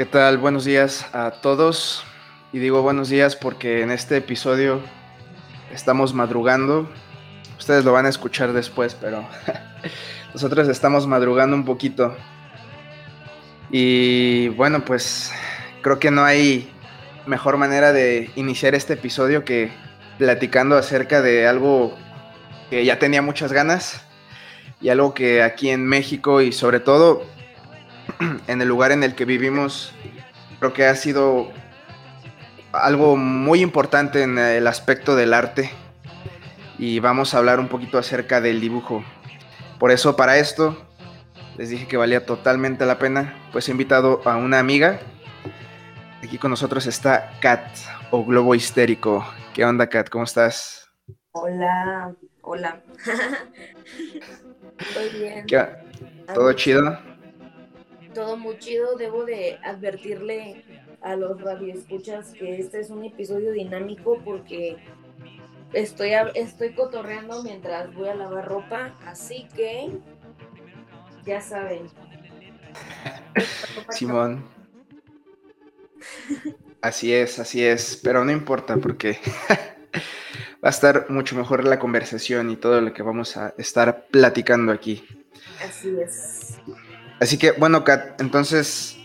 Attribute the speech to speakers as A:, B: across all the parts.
A: ¿Qué tal? Buenos días a todos. Y digo buenos días porque en este episodio estamos madrugando. Ustedes lo van a escuchar después, pero nosotros estamos madrugando un poquito. Y bueno, pues creo que no hay mejor manera de iniciar este episodio que platicando acerca de algo que ya tenía muchas ganas y algo que aquí en México y sobre todo en el lugar en el que vivimos creo que ha sido algo muy importante en el aspecto del arte y vamos a hablar un poquito acerca del dibujo. Por eso para esto les dije que valía totalmente la pena, pues he invitado a una amiga. Aquí con nosotros está Kat o Globo Histérico. ¿Qué onda Kat? ¿Cómo estás?
B: Hola, hola. Estoy bien.
A: ¿Todo chido?
B: Todo muy chido. Debo de advertirle a los radioescuchas que este es un episodio dinámico porque estoy, estoy cotorreando mientras voy a lavar ropa, así que ya saben.
A: Simón. Así es, así es, pero no importa porque va a estar mucho mejor la conversación y todo lo que vamos a estar platicando aquí.
B: Así es.
A: Así que, bueno, Kat, entonces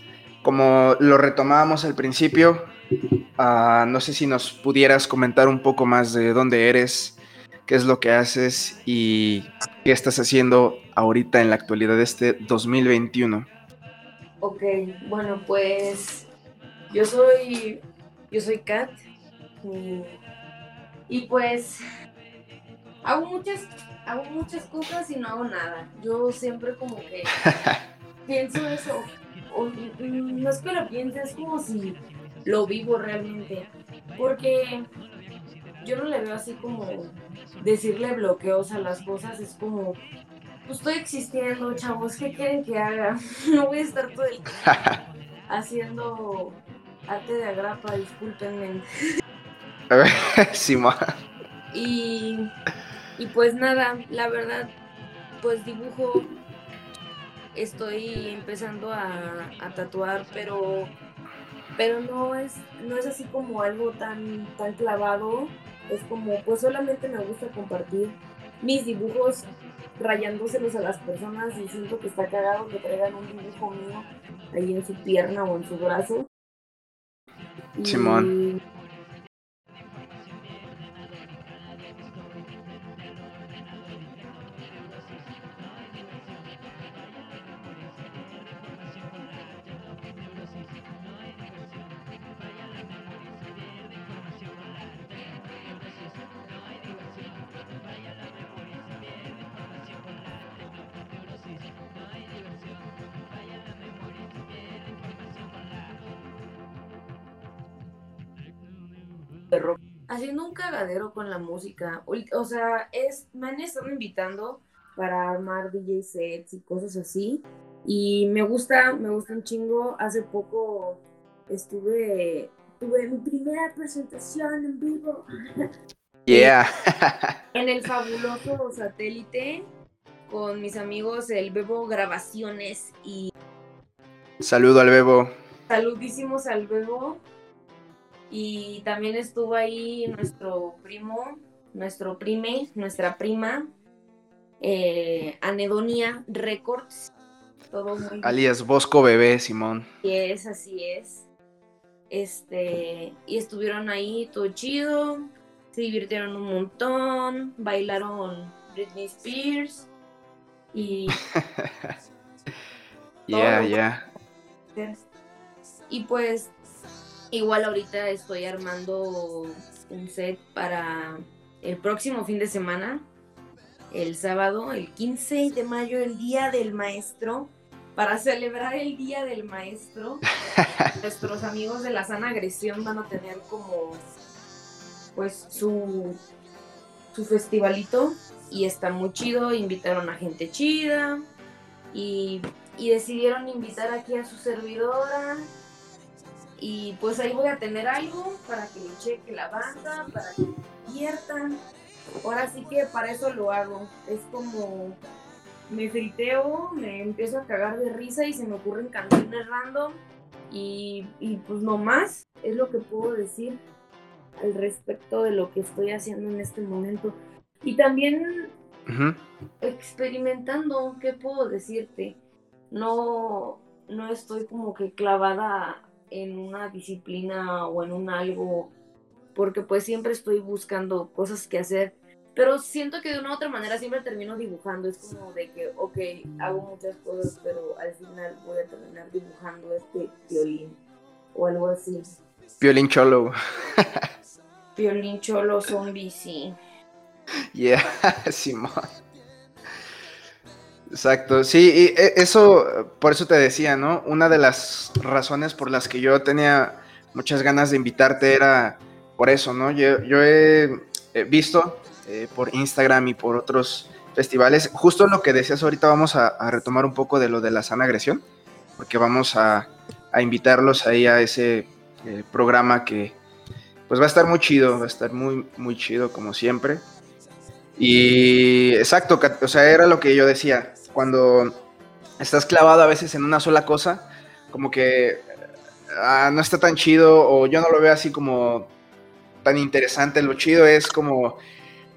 A: como lo retomábamos al principio, uh, no sé si nos pudieras comentar un poco más de dónde eres, qué es lo que haces y qué estás haciendo ahorita en la actualidad de este 2021.
B: Ok, bueno, pues yo soy, yo soy Kat y, y pues hago muchas, hago muchas cosas y no hago nada. Yo siempre como que pienso eso no es que lo piense, es como si lo vivo realmente. Porque yo no le veo así como decirle bloqueos a las cosas, es como, pues estoy existiendo, chavos, ¿qué quieren que haga? No voy a estar todo el día haciendo arte de agrapa, discúlpenme.
A: A ver, sí,
B: y, y pues nada, la verdad, pues dibujo estoy empezando a, tatuar, pero, pero no, es, no es así como algo tan, tan clavado. Es como, pues solamente me gusta compartir mis dibujos rayándoselos a las personas y siento que está cagado que traigan un dibujo mío ahí en su pierna o en su brazo.
A: Simón.
B: Cagadero con la música. O sea, es, me han estado invitando para armar DJ sets y cosas así. Y me gusta, me gusta un chingo. Hace poco estuve, tuve mi primera presentación en vivo.
A: Yeah.
B: en el fabuloso satélite con mis amigos el Bebo Grabaciones y...
A: Saludo al Bebo.
B: Saludísimos al Bebo. Y también estuvo ahí nuestro primo, nuestro prime, nuestra prima, eh, Anedonia Records. Todo muy
A: Alias Bosco Bebé, Simón.
B: Y es, así es. Este, y estuvieron ahí todo chido, se divirtieron un montón, bailaron Britney Spears y.
A: Ya, ya.
B: Y pues Igual ahorita estoy armando un set para el próximo fin de semana, el sábado, el 15 de mayo, el Día del Maestro. Para celebrar el Día del Maestro, nuestros amigos de la sana agresión van a tener como pues su, su festivalito y está muy chido, invitaron a gente chida y, y decidieron invitar aquí a su servidora y pues ahí voy a tener algo para que me cheque la banda, para que me diviertan. Ahora sí que para eso lo hago. Es como me friteo, me empiezo a cagar de risa y se me ocurren canciones random Y, y pues no más es lo que puedo decir al respecto de lo que estoy haciendo en este momento. Y también experimentando, ¿qué puedo decirte? No, no estoy como que clavada en una disciplina o en un algo, porque pues siempre estoy buscando cosas que hacer, pero siento que de una u otra manera siempre termino dibujando, es como de que, ok, hago muchas cosas, pero al final voy a terminar dibujando este violín o algo así.
A: Violín cholo.
B: Violín cholo zombie, sí.
A: Yeah, Simón. Exacto, sí, y e, eso, por eso te decía, ¿no? Una de las razones por las que yo tenía muchas ganas de invitarte era por eso, ¿no? Yo, he, visto eh, por Instagram y por otros festivales, justo lo que decías ahorita vamos a, retomar un poco de lo de la sana agresión, porque vamos a, invitarlos ahí a ese eh, programa que pues va a estar muy chido, va a estar muy, muy chido como siempre. Y exacto, o sea, era lo que yo decía, cuando estás clavado a veces en una sola cosa, como que ah, no está tan chido o yo no lo veo así como tan interesante, lo chido es como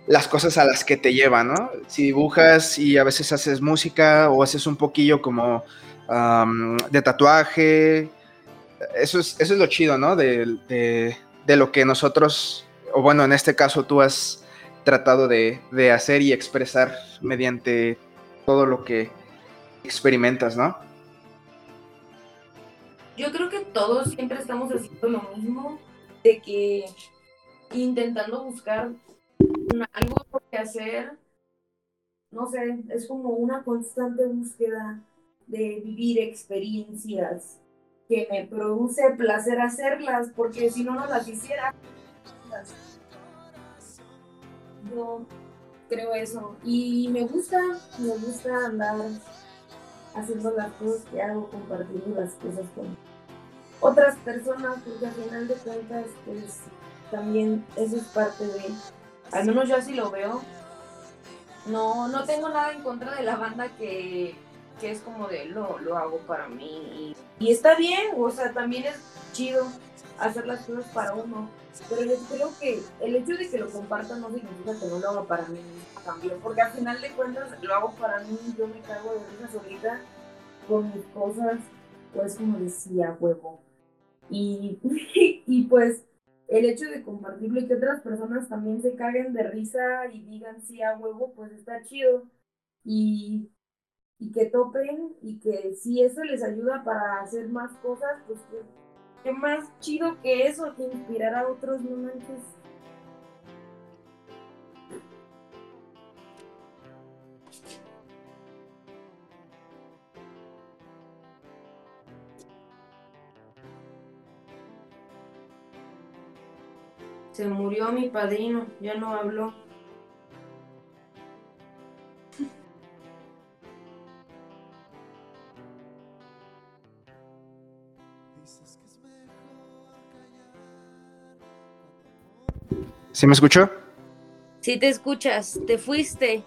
A: las cosas a las que te llevan, ¿no? Si dibujas y a veces haces música o haces un poquillo como de tatuaje, eso es, eso es lo chido, ¿no? De, de lo que nosotros, o bueno, en este caso tú has tratado de, hacer y expresar mediante todo lo que experimentas, ¿no?
B: Yo creo que todos siempre estamos haciendo lo mismo, de que intentando buscar algo que hacer, no sé, es como una constante búsqueda de vivir experiencias que me produce placer hacerlas, porque si no, no las hiciera yo creo eso. Y me gusta, me gusta andar haciendo las cosas que hago, compartiendo las cosas con otras personas, porque al final de cuentas, pues también eso es parte de, al menos yo así lo veo. No, no tengo nada en contra de la banda que, que es como de lo, lo hago para mí. Y, y está bien, o sea, también es chido hacer las cosas para uno pero yo creo que el hecho de que lo compartan no significa que no lo haga para mí también, porque al final de cuentas lo hago para mí, yo me cago de risa solita con mis cosas, pues como decía, huevo. Y, y pues el hecho de compartirlo y que otras personas también se caguen de risa y digan sí a huevo, pues está chido. Y, y que topen y que si eso les ayuda para hacer más cosas, pues, pues qué más chido que eso, que inspirar a otros momentos. Se murió mi padrino, ya no habló.
A: ¿Sí me escuchó?
B: Sí te escuchas, te fuiste.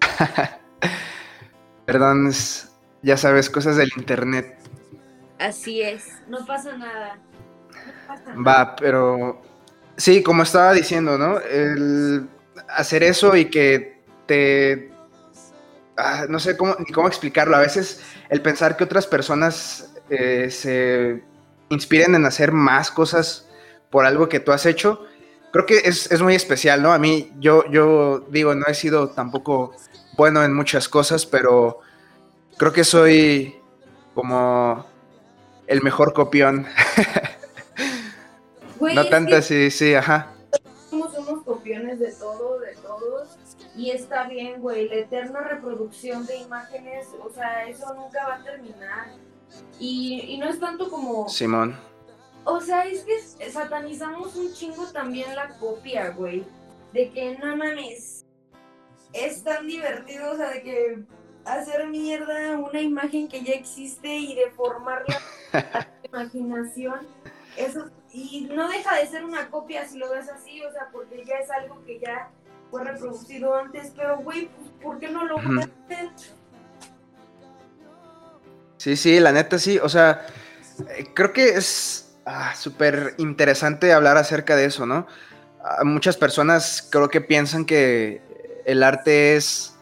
A: Perdón, ya sabes, cosas del internet.
B: Así es, no pasa nada.
A: Va, pero sí, como estaba diciendo, ¿no? El hacer eso y que te... Ah, no sé cómo, ni cómo explicarlo. A veces el pensar que otras personas eh, se inspiren en hacer más cosas por algo que tú has hecho, creo que es, muy especial, ¿no? A mí, yo, yo digo, no he sido tampoco bueno en muchas cosas, pero creo que soy como el mejor copión. no tanto así, sí, ajá.
B: Somos unos copiones de todo, de todos, y está bien, güey, la eterna reproducción de imágenes, o sea, eso nunca va a terminar. Y, y no es tanto como...
A: Simón
B: o sea, es que satanizamos un chingo también la copia, güey. De que no mames. Es tan divertido, o sea, de que hacer mierda una imagen que ya existe y deformarla a tu imaginación. Eso, y no deja de ser una copia si lo ves así, o sea, porque ya es algo que ya fue reproducido antes, pero güey, pues, ¿por qué no lo hacer?
A: Sí, sí, la neta sí, o sea, Eh, creo que es ah, súper interesante hablar acerca de eso, ¿no? muchas personas creo que piensan que el arte es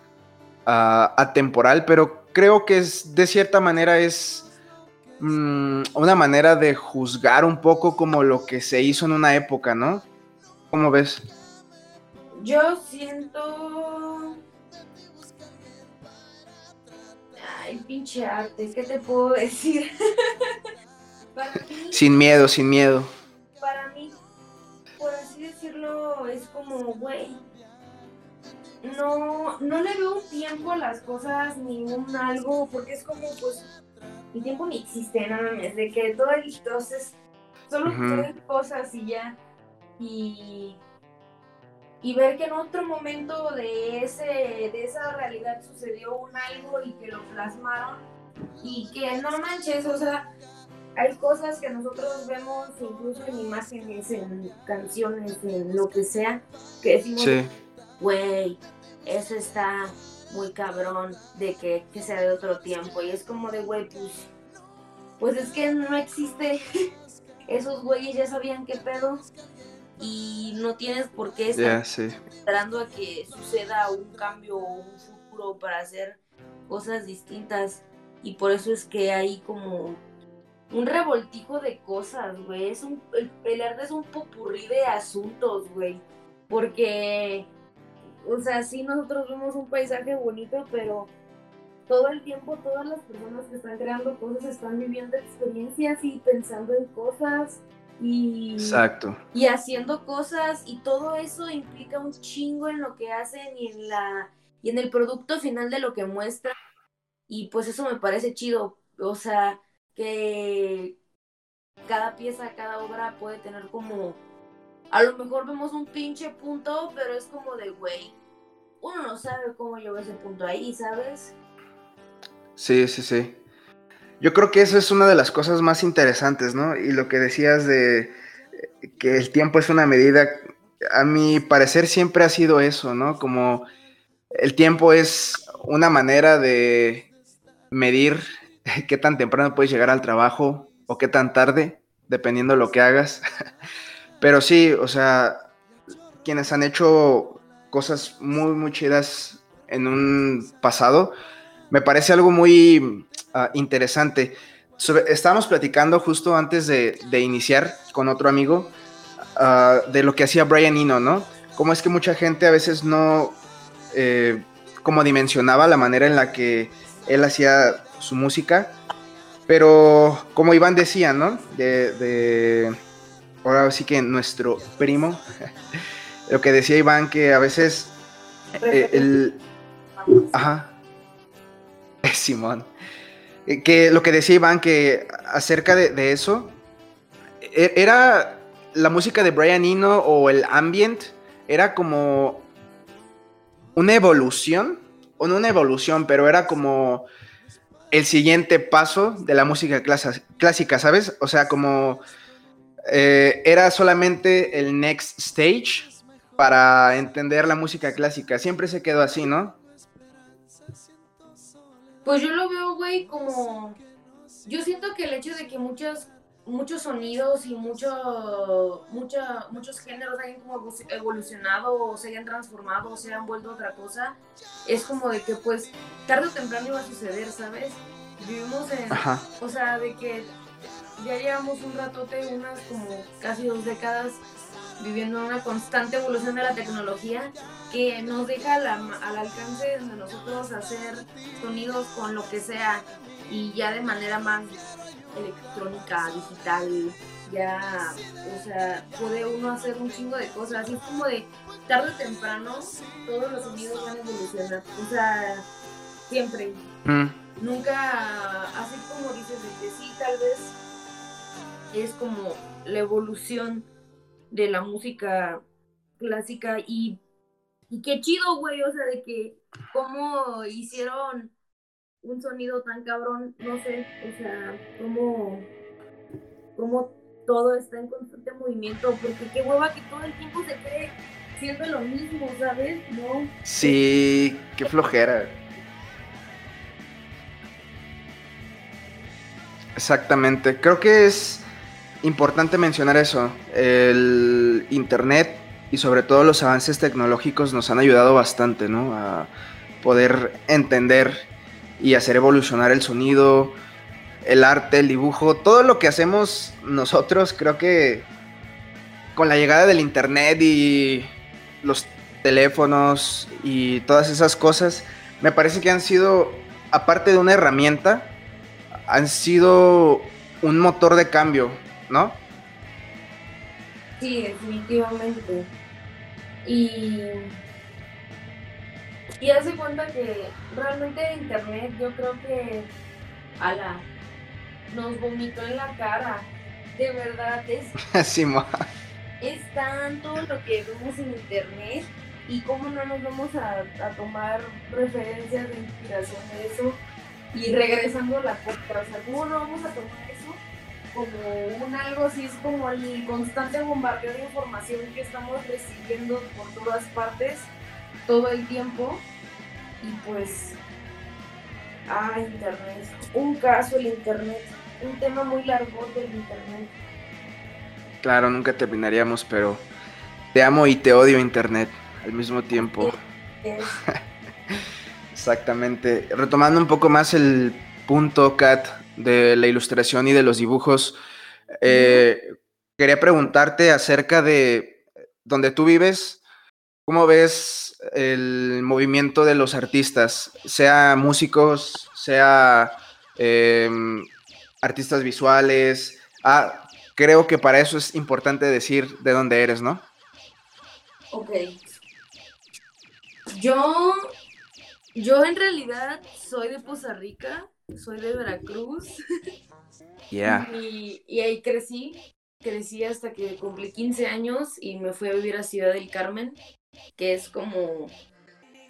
A: ah, atemporal, pero creo que es, de cierta manera es mm, una manera de juzgar un poco como lo que se hizo en una época, ¿no? ¿Cómo ves?
B: Yo siento... Ay, pinche arte, ¿qué te puedo decir?
A: sin miedo, sin miedo.
B: Para mí, por así decirlo, es como, güey, no, no le veo un tiempo a las cosas ni un algo, porque es como, pues, el tiempo ni existe, nada más, de que todo el entonces solo uh cosas y ya. Y, y ver que en otro momento de, ese, de esa realidad sucedió un algo y que lo plasmaron y que no manches, o sea, hay cosas que nosotros vemos incluso en imágenes, en canciones, en lo que sea, que decimos, güey, eso está muy cabrón de que, sea de otro tiempo. Y es como de, güey, pues, pues es que no existe. Esos güeyes ya sabían qué pedo. Y no tienes por qué estar esperando a que suceda un cambio o un futuro para hacer cosas distintas. Y por eso es que hay como un revoltijo de cosas, güey. Es un, el, el arte es un popurrí de asuntos, güey. Porque o sea, sí nosotros vemos un paisaje bonito, pero todo el tiempo todas las personas que están creando cosas están viviendo experiencias y pensando en cosas y,
A: Exacto.
B: y haciendo cosas y todo eso implica un chingo en lo que hacen y en la y en el producto final de lo que muestran y pues eso me parece chido, o sea, que cada pieza, cada obra puede tener como a lo mejor vemos un pinche punto, pero es como de, güey, uno no sabe cómo llegó ese punto ahí, ¿sabes?
A: Sí, sí, sí. Yo creo que eso es una de las cosas más interesantes, ¿no? Y lo que decías de eh, que el tiempo es una medida, a mi parecer siempre ha sido eso, ¿no? Como el tiempo es una manera de medir qué tan temprano puedes llegar al trabajo o qué tan tarde, dependiendo de lo que hagas. Pero sí, o sea, quienes han hecho cosas muy, muy chidas en un pasado, me parece algo muy ah, interesante. estábamos platicando justo antes de, iniciar con otro amigo ah, de lo que hacía Brian Eno, ¿no? Cómo es que mucha gente a veces no, eh, como dimensionaba la manera en la que él hacía su música, pero como Iván decía, ¿no? de ahora sí que nuestro primo, lo que decía Iván, que a veces eh, el... Ajá. Simón. Eh, que lo que decía Iván, que acerca de, eso, e, era la música de Brian Eno o el ambient, era como una evolución, o no una evolución, pero era como el siguiente paso de la música clásica, ¿sabes? O sea, como eh, era solamente el next stage para entender la música clásica. Siempre se quedó así, ¿no?
B: Pues yo lo veo, güey, como... Yo siento que el hecho de que muchos, muchos sonidos y mucho, muchos géneros hayan como evolucionado o se hayan transformado o se hayan vuelto otra cosa, es como de que pues tarde o temprano iba a suceder, ¿sabes? Vivimos en... O sea, de que ya llevamos un ratote, unas como casi dos décadas, viviendo una constante evolución de la tecnología que nos deja al, alcance de nosotros hacer sonidos con lo que sea y ya de manera más electrónica, digital, ya, o sea, puede uno hacer un chingo de cosas. Así como de tarde o temprano, todos los sonidos van a evolucionar. O sea, siempre. Mm. Nunca, así como dices, de que sí, tal vez es como la evolución de la música clásica y, y qué chido, güey, o sea, de que cómo hicieron un sonido tan cabrón, no sé, o sea, cómo, cómo todo está en constante movimiento, porque qué hueva que todo el tiempo se cree siendo lo mismo, ¿sabes? ¿No?
A: Sí, qué flojera. Exactamente. Creo que es importante mencionar eso. El Internet y sobre todo los avances tecnológicos nos han ayudado bastante, ¿no? A poder entender y hacer evolucionar el sonido, el arte, el dibujo, todo lo que hacemos nosotros, creo que con la llegada del Internet y los teléfonos y todas esas cosas, me parece que han sido, aparte de una herramienta, han sido un motor de cambio, ¿no?
B: Sí, definitivamente. Y, y hace cuenta que realmente el internet yo creo que ala, nos vomitó en la cara. De verdad, es, es tanto lo que vemos en internet y cómo no nos vamos a, a tomar referencias de inspiración de eso y regresando a la puerta, o sea, ¿cómo no vamos a tomar eso como un algo así? Es como el constante bombardeo de información que estamos recibiendo por todas partes todo el tiempo y pues, ah, internet, un caso el internet, un tema muy largo del internet.
A: Claro, nunca terminaríamos, pero te amo y te odio internet al mismo tiempo. Exactamente. Retomando un poco más el punto, Kat, de la ilustración y de los dibujos, eh, quería preguntarte acerca de donde tú vives, ¿cómo ves el movimiento de los artistas, sea músicos, sea em, artistas visuales? Ah, creo que para eso es importante decir de dónde eres, ¿no?
B: Ok. Yo yo en realidad soy de Poza Rica, soy de Veracruz.
A: Yeah.
B: Y, y, ahí crecí. Crecí hasta que cumplí 15 años y me fui a vivir a Ciudad del Carmen, que es como.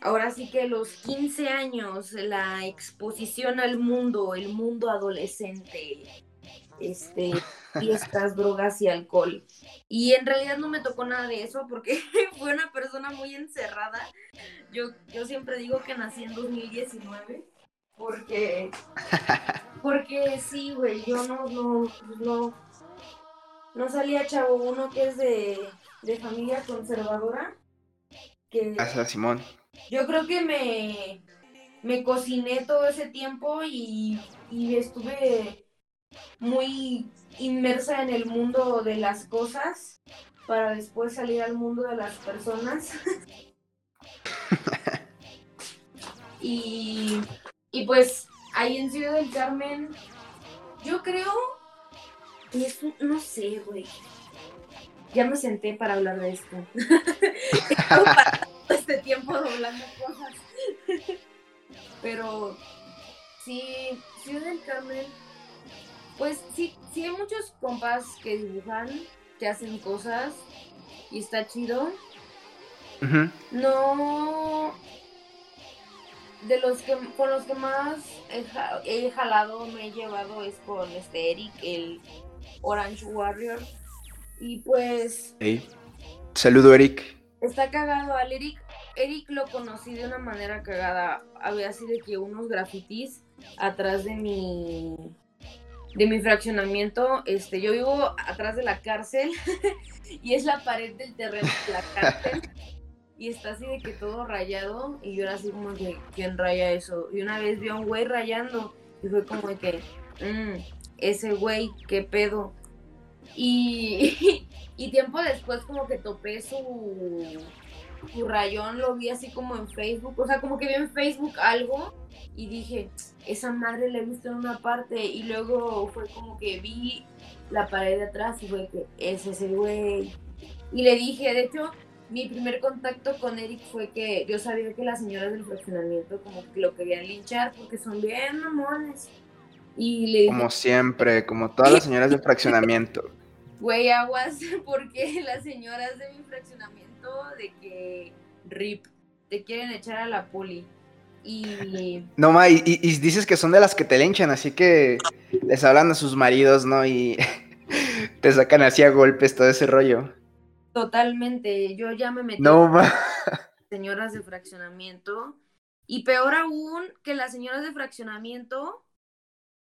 B: Ahora sí que los 15 años, la exposición al mundo, el mundo adolescente, este, fiestas, drogas y alcohol. Y en realidad no me tocó nada de eso porque fue una persona muy encerrada. Yo, yo siempre digo que nací en 2019 porque, porque sí, güey, yo no, no, no, no salía chavo uno que es de, de familia conservadora. Que
A: Simón.
B: Yo creo que me, me cociné todo ese tiempo y, y estuve muy inmersa en el mundo de las cosas para después salir al mundo de las personas. y, y pues ahí en Ciudad del Carmen, yo creo, es, no sé, güey. Ya me senté para hablar de esto. este tiempo doblando cosas. Pero sí, Ciudad del Carmen pues sí, sí hay muchos compas que dibujan, que hacen cosas y está chido. No de los que con los que más he, jalado me he llevado es con este Eric el Orange Warrior y pues
A: hey. saludo Eric
B: está cagado al Eric Eric lo conocí de una manera cagada había así de que unos grafitis atrás de mi de mi fraccionamiento, este, yo vivo atrás de la cárcel y es la pared del terreno de la cárcel y está así de que todo rayado y yo era así como que, ¿quién raya eso? Y una vez vi a un güey rayando y fue como de que, mmm, ese güey, qué pedo. Y, y tiempo después como que topé su, su rayón, lo vi así como en Facebook, o sea, como que vi en Facebook algo y dije, esa madre le he visto en una parte y luego fue como que vi la pared de atrás y fue que ese es el güey. Y le dije, de hecho, mi primer contacto con Eric fue que yo sabía que las señoras del fraccionamiento como que lo querían linchar porque son bien mamones. Y le
A: Como siempre, como todas las señoras del fraccionamiento.
B: Güey, aguas, porque las señoras de mi fraccionamiento de que RIP te quieren echar a la poli. Y...
A: No, ma, y, dices que son de las que te linchan, así que les hablan a sus maridos, ¿no? Y te sacan así a golpes todo ese rollo.
B: Totalmente, yo ya me metí
A: no, ma.
B: señoras de fraccionamiento. Y peor aún, que las señoras de fraccionamiento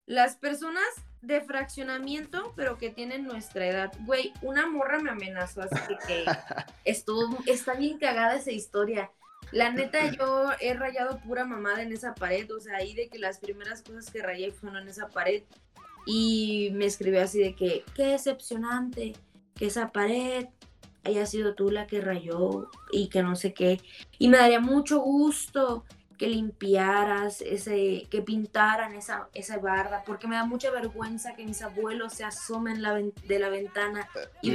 B: las personas de fraccionamiento, pero que tienen nuestra edad. Güey, una morra me amenazó, así que estuvo, está bien cagada esa historia. La neta, yo he rayado pura mamada en esa pared, o sea, ahí de que las primeras cosas que rayé fueron en esa pared. Y me escribió así de que, qué decepcionante que esa pared haya sido tú la que rayó y que no sé qué. Y me daría mucho gusto que limpiaras, ese, que pintaran esa, esa barda, porque me da mucha vergüenza que mis abuelos se asomen la, de la ventana y,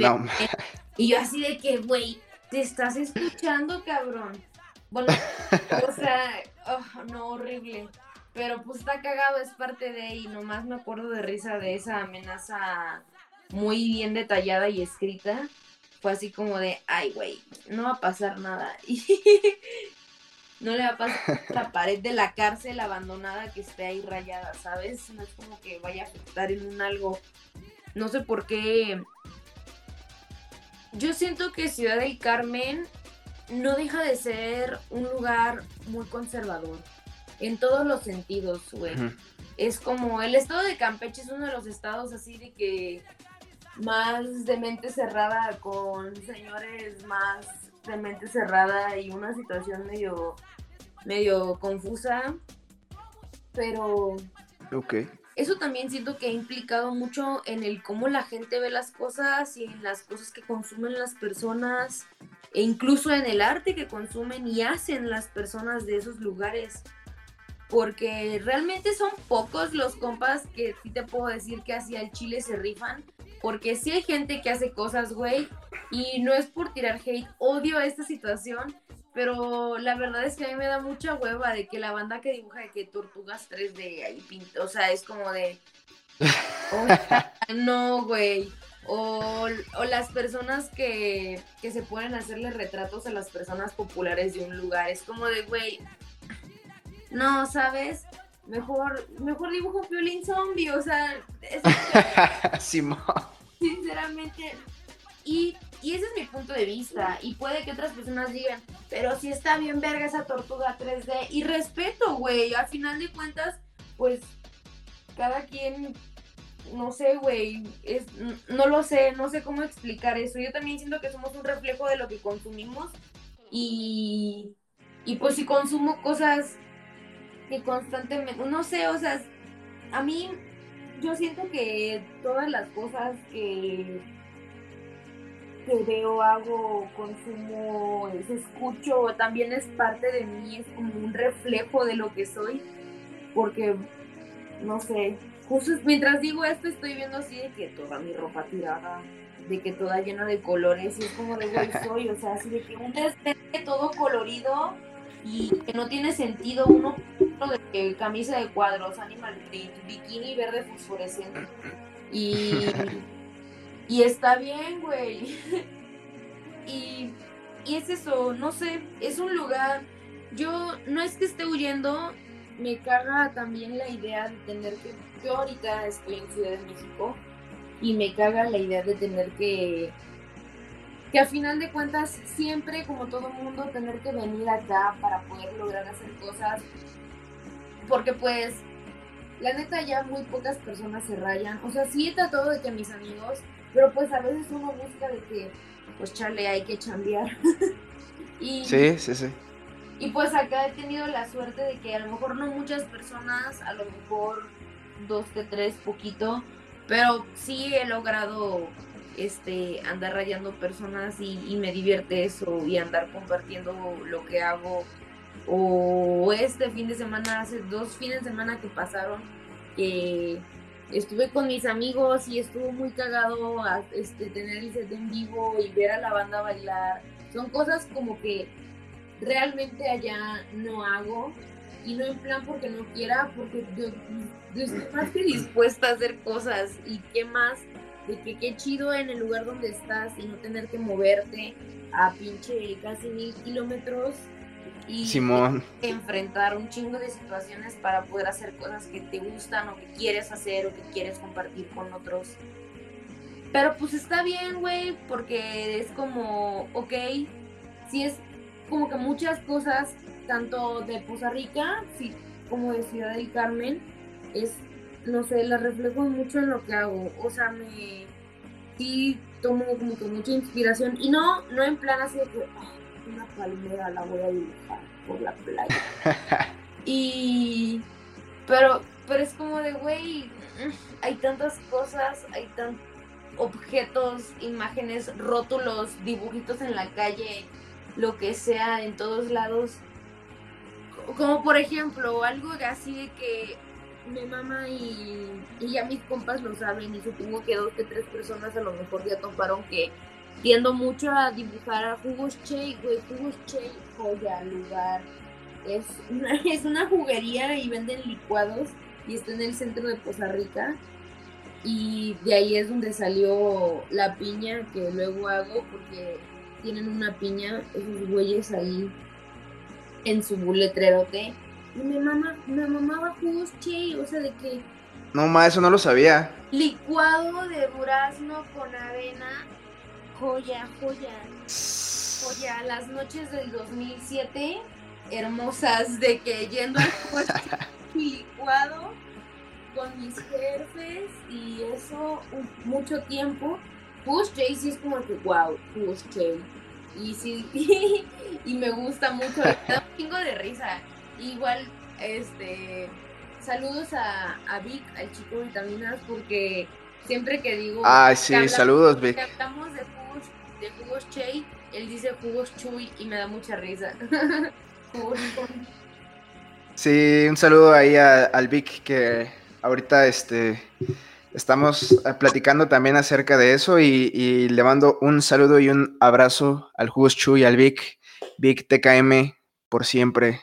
B: y yo así de que, güey, te estás escuchando, cabrón. Bueno, o sea, oh, no, horrible. Pero pues está cagado, es parte de, y nomás me acuerdo de risa de esa amenaza muy bien detallada y escrita. Fue así como de, ay, güey, no va a pasar nada. no le va a pasar la pared de la cárcel abandonada que esté ahí rayada, ¿sabes? No es como que vaya a afectar en un algo. No sé por qué. Yo siento que Ciudad del Carmen no deja de ser un lugar muy conservador. En todos los sentidos, güey. Es como el estado de Campeche es uno de los estados así de que más de mente cerrada con señores más de mente cerrada y una situación medio, medio confusa. Pero.
A: Ok.
B: Eso también siento que ha implicado mucho en el cómo la gente ve las cosas y en las cosas que consumen las personas, e incluso en el arte que consumen y hacen las personas de esos lugares. Porque realmente son pocos los compas que sí te puedo decir que hacia el Chile se rifan porque sí hay gente que hace cosas, güey, y no es por tirar hate, odio esta situación, pero la verdad es que a mí me da mucha hueva de que la banda que dibuja de que tortugas 3D ahí pinta, o sea, es como de... no, güey. O, o, las personas que, que se pueden hacerle retratos a las personas populares de un lugar. Es como de, güey, no, ¿sabes? mejor, mejor dibujo un violín zombie, o sea, es... sinceramente, y, y, ese es mi punto de vista, y puede que otras personas digan, pero si está bien verga esa tortuga 3D, y respeto, güey, al final de cuentas, pues, cada quien, no sé, güey, no lo sé, no sé cómo explicar eso, yo también siento que somos un reflejo de lo que consumimos, y, y pues si consumo cosas que constantemente, no sé, o sea, a mí yo siento que todas las cosas que, que veo, hago, consumo, escucho, también es parte de mí, es como un reflejo de lo que soy, porque, no sé, justo mientras digo esto estoy viendo así de que toda mi ropa tirada, de que toda llena de colores, y es como de güey soy, o sea, así de que un todo colorido y que no tiene sentido uno de camisa de cuadros, animal print, bikini verde fosforescente. Y, y está bien, güey. Y, y es eso, no sé, es un lugar. Yo no es que esté huyendo, me caga también la idea de tener que. Yo ahorita estoy en Ciudad de México y me caga la idea de tener que que a final de cuentas siempre, como todo mundo, tener que venir acá para poder lograr hacer cosas, porque pues la neta ya muy pocas personas se rayan, o sea, sí he tratado de que mis amigos, pero pues a veces uno busca de que, pues chale, hay que chambear.
A: y, sí, sí, sí.
B: Y pues acá he tenido la suerte de que a lo mejor no muchas personas, a lo mejor dos que tres, poquito, pero sí he logrado este, andar rayando personas y, me divierte eso y andar compartiendo lo que hago. O este fin de semana, hace dos fines de semana que pasaron, que estuve con mis amigos y estuvo muy cagado este, tener el set en vivo y ver a la banda bailar. Son cosas como que realmente allá no hago y no en plan porque no quiera, porque yo, yo estoy más que dispuesta a hacer cosas y qué más de que qué chido en el lugar donde estás y no tener que moverte a pinche casi mil kilómetros y enfrentar un chingo de situaciones para poder hacer cosas que te gustan o que quieres hacer o que quieres compartir con otros. Pero pues está bien, güey, porque es como, ok, si es como que muchas cosas, tanto de Poza Rica sí, como de Ciudad del Carmen, es no sé, la reflejo mucho en lo que hago. O sea, me sí tomo como que mucha inspiración. Y no, no en plan así de que una palmera la voy a dibujar por la playa. y pero, pero es como de güey, hay tantas cosas, hay tantos objetos, imágenes, rótulos, dibujitos en la calle, lo que sea, en todos lados. Como por ejemplo, algo así de que mi mamá y, y ya mis compas lo saben y supongo que dos que tres personas a lo mejor ya toparon que tiendo mucho a dibujar a Jugos Che, güey, Jugos Che, joya, lugar. Es una, es una juguería y venden licuados y está en el centro de Poza Rica. Y de ahí es donde salió la piña que luego hago porque tienen una piña, esos güeyes ahí en su letrerote. Y mi mamá, mi mamá jugos che, o sea, de que...
A: No, ma, eso no lo sabía.
B: Licuado de durazno con avena, joya, joya. Joya, las noches del 2007, hermosas, de que yendo al licuado con mis jefes y eso mucho tiempo. Push Jay sí es como que, wow, Push Jay. Y sí, y me gusta mucho, me da un chingo de risa. Igual, este, saludos a, a Vic, al chico de vitaminas, porque siempre que digo...
A: Ah, sí, saludos Vic.
B: Hablamos de jugos, de jugos Che, él dice jugos Chuy y me da mucha risa.
A: sí, un saludo ahí a, al Vic que ahorita este, estamos eh, platicando también acerca de eso y, le mando un saludo y un abrazo al Jugos Chu y al Vic, Vic TKM por siempre.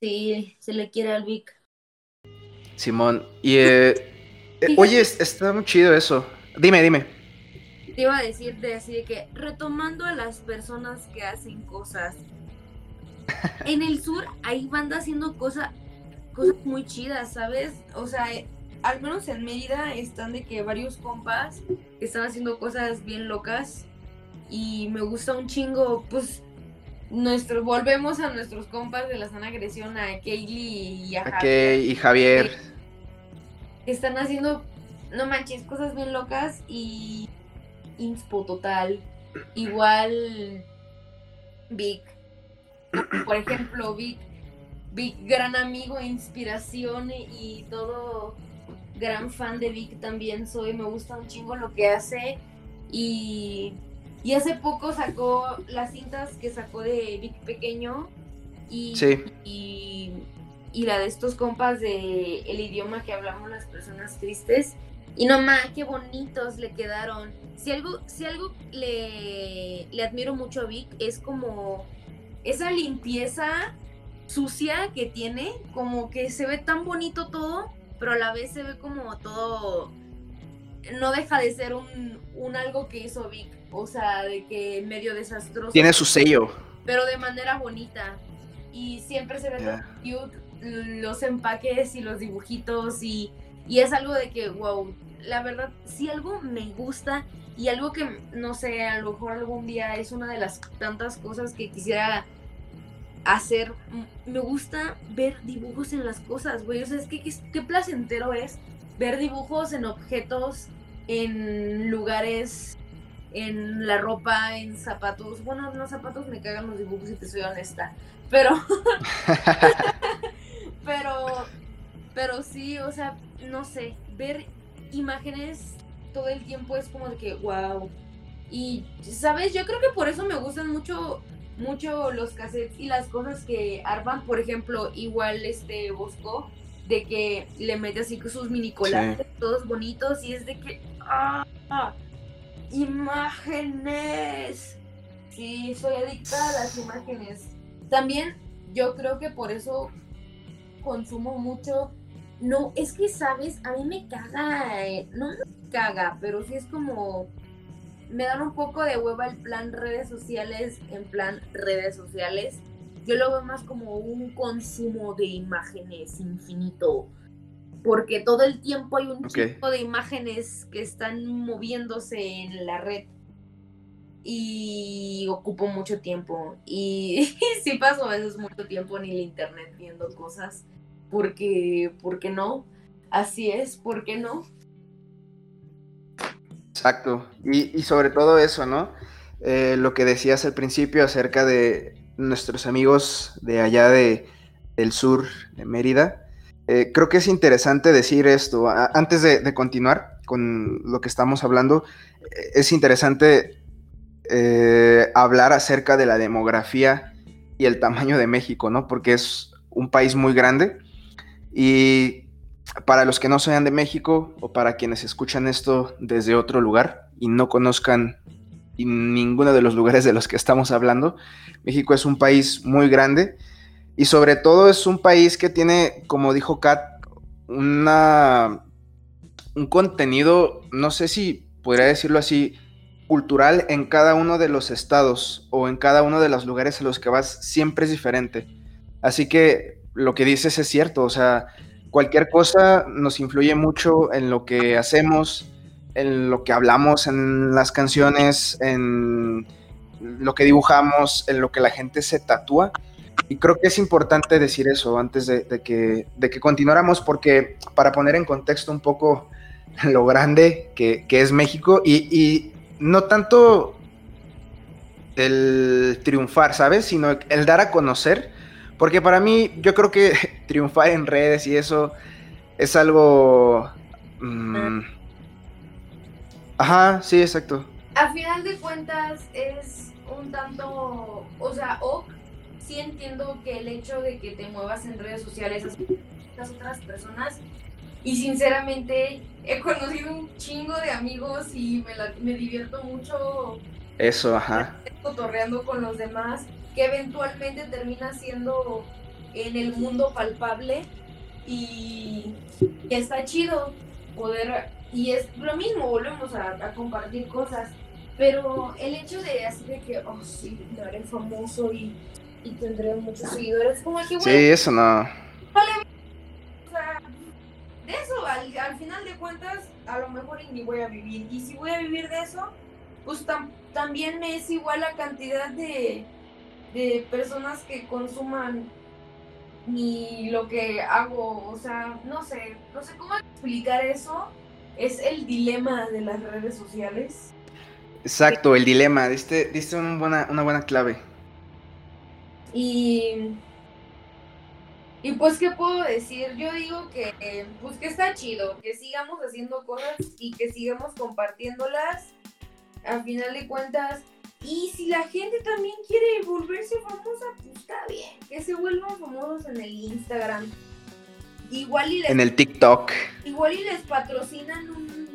B: Sí, se le quiere al Vic.
A: Simón, y eh, eh, oye, está muy chido eso. Dime, dime.
B: Te iba a decir de así de que retomando a las personas que hacen cosas. En el sur hay banda haciendo cosas cosas muy chidas, ¿sabes? O sea, eh, al menos en Mérida están de que varios compas están haciendo cosas bien locas y me gusta un chingo, pues nuestro, volvemos a nuestros compas de la sana agresión, a Kaylee y a,
A: Javier. y Javier.
B: Están haciendo, no manches, cosas bien locas y inspo total. Igual Vic. Por ejemplo, Vic Vic, gran amigo e inspiración y todo gran fan de Vic también soy, me gusta un chingo lo que hace y, y hace poco sacó las cintas que sacó de Vic pequeño y, y, y, la de estos compas de el idioma que hablamos las personas tristes y no más, qué bonitos le quedaron. Si algo, si algo le, le admiro mucho a Vic es como esa limpieza sucia que tiene, como que se ve tan bonito todo, pero a la vez se ve como todo, no deja de ser un, un algo que hizo Vic, o sea, de que medio desastroso.
A: Tiene su sello.
B: Pero de manera bonita. Y siempre se ve cute los empaques y los dibujitos y, y es algo de que, wow, la verdad, si algo me gusta y algo que, no sé, a lo mejor algún día es una de las tantas cosas que quisiera hacer, me gusta ver dibujos en las cosas, güey, o sea, es que qué placentero es ver dibujos en objetos, en lugares, en la ropa, en zapatos. Bueno, los zapatos me cagan los dibujos, si te soy honesta. Pero. pero. Pero sí, o sea, no sé. Ver imágenes todo el tiempo es como de que, wow. Y, ¿sabes? Yo creo que por eso me gustan mucho mucho los cassettes y las cosas que arman, por ejemplo, igual este Bosco, de que le mete así sus mini todos bonitos y es de que ¡ah! imágenes. Sí, soy adicta a las imágenes. También yo creo que por eso consumo mucho. No, es que sabes, a mí me caga, eh, no me caga, pero sí es como me dan un poco de hueva el plan redes sociales en plan redes sociales. Yo lo veo más como un consumo de imágenes infinito. Porque todo el tiempo hay un tipo de imágenes que están moviéndose en la red. Y ocupo mucho tiempo. Y sí paso a veces mucho tiempo en el internet viendo cosas. Porque, porque no, así es, ¿por qué no?
A: Exacto, y, sobre todo eso, ¿no? Eh, lo que decías al principio acerca de nuestros amigos de allá de, del sur, de Mérida. Eh, creo que es interesante decir esto. antes de, continuar con lo que estamos hablando, eh, es interesante hablar acerca de la demografía y el tamaño de México, ¿no? Porque es un país muy grande y para los que no sean de México o para quienes escuchan esto desde otro lugar y no conozcan ninguno de los lugares de los que estamos hablando. México es un país muy grande y sobre todo es un país que tiene, como dijo Kat, una, un contenido, no sé si podría decirlo así, cultural en cada uno de los estados o en cada uno de los lugares a los que vas siempre es diferente. Así que lo que dices es cierto, o sea, cualquier cosa nos influye mucho en lo que hacemos, en lo que hablamos en las canciones, en lo que dibujamos, en lo que la gente se tatúa. Y creo que es importante decir eso antes de, que, de que continuáramos, porque para poner en contexto un poco lo grande que, es México y, no tanto el triunfar, ¿sabes? Sino el dar a conocer, porque para mí yo creo que triunfar en redes y eso es algo... Mm, Ajá, sí, exacto.
B: A final de cuentas es un tanto, o sea, ok, sí entiendo que el hecho de que te muevas en redes sociales las otras personas y sinceramente he conocido un chingo de amigos y me, me divierto mucho.
A: Eso, ajá.
B: Cotorreando con los demás, que eventualmente termina siendo en el mundo palpable y, y está chido poder y es lo mismo, volvemos a, compartir cosas. Pero el hecho de así de que, oh sí, me haré famoso y, y tendré muchos seguidores, como que,
A: Sí, eso no.
B: Vale, o sea, de eso, al, final de cuentas, a lo mejor ni voy a vivir. Y si voy a vivir de eso, pues también me es igual la cantidad de, de personas que consuman ni lo que hago, o sea, no sé, no sé cómo explicar eso, es el dilema de las redes sociales.
A: Exacto, el dilema, diste, diste una, buena, una buena clave.
B: Y, y pues, ¿qué puedo decir? Yo digo que, pues, que está chido, que sigamos haciendo cosas y que sigamos compartiéndolas. Al final de cuentas, y si la gente también quiere volverse famosa, pues está bien, que se vuelvan famosos en el Instagram Igual y les,
A: en el TikTok.
B: Igual y les patrocinan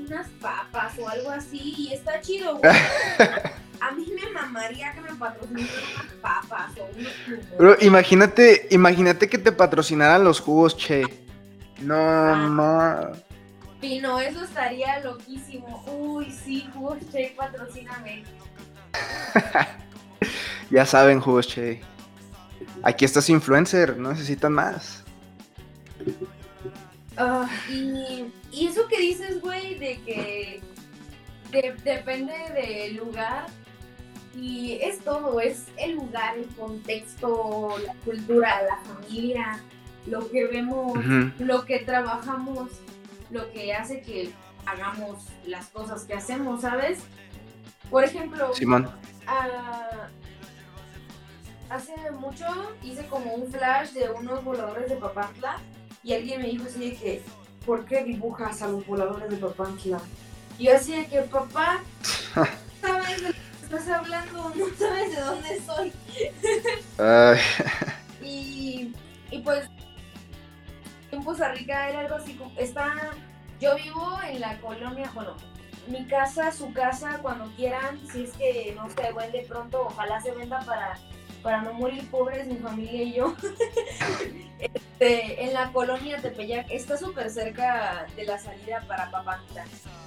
B: unas papas o algo así y está chido, güey. A mí me mamaría que me patrocinaran unas papas o unos jugos.
A: Pero imagínate, imagínate que te patrocinaran los jugos, che. No, ah. no.
B: Pino, eso estaría loquísimo. Uy, sí, jugos che, patrocíname.
A: ya saben, jugos che. Aquí estás influencer, no necesitan más.
B: Ah, y, eso que dices, güey, de que depende del lugar y es todo, es el lugar, el contexto, la cultura, la familia, lo que vemos, lo que trabajamos, lo que hace que hagamos las cosas que hacemos, ¿sabes? Por ejemplo,
A: Simón.
B: Ah, hace mucho hice como un flash de unos voladores de Papantla y alguien me dijo así de que, ¿por qué dibujas a los voladores de Papantla? Y yo así de que, papá, ¿sabes de lo que estás hablando? No sabes de dónde soy. y, y pues, en Costa Rica era algo así como, está, yo vivo en la colonia, bueno, mi casa, su casa, cuando quieran, si es que no se vende pronto, ojalá se venda para, para no morir pobres mi familia y yo. Este, en la colonia Tepeyac, está súper cerca de la salida para Papantla.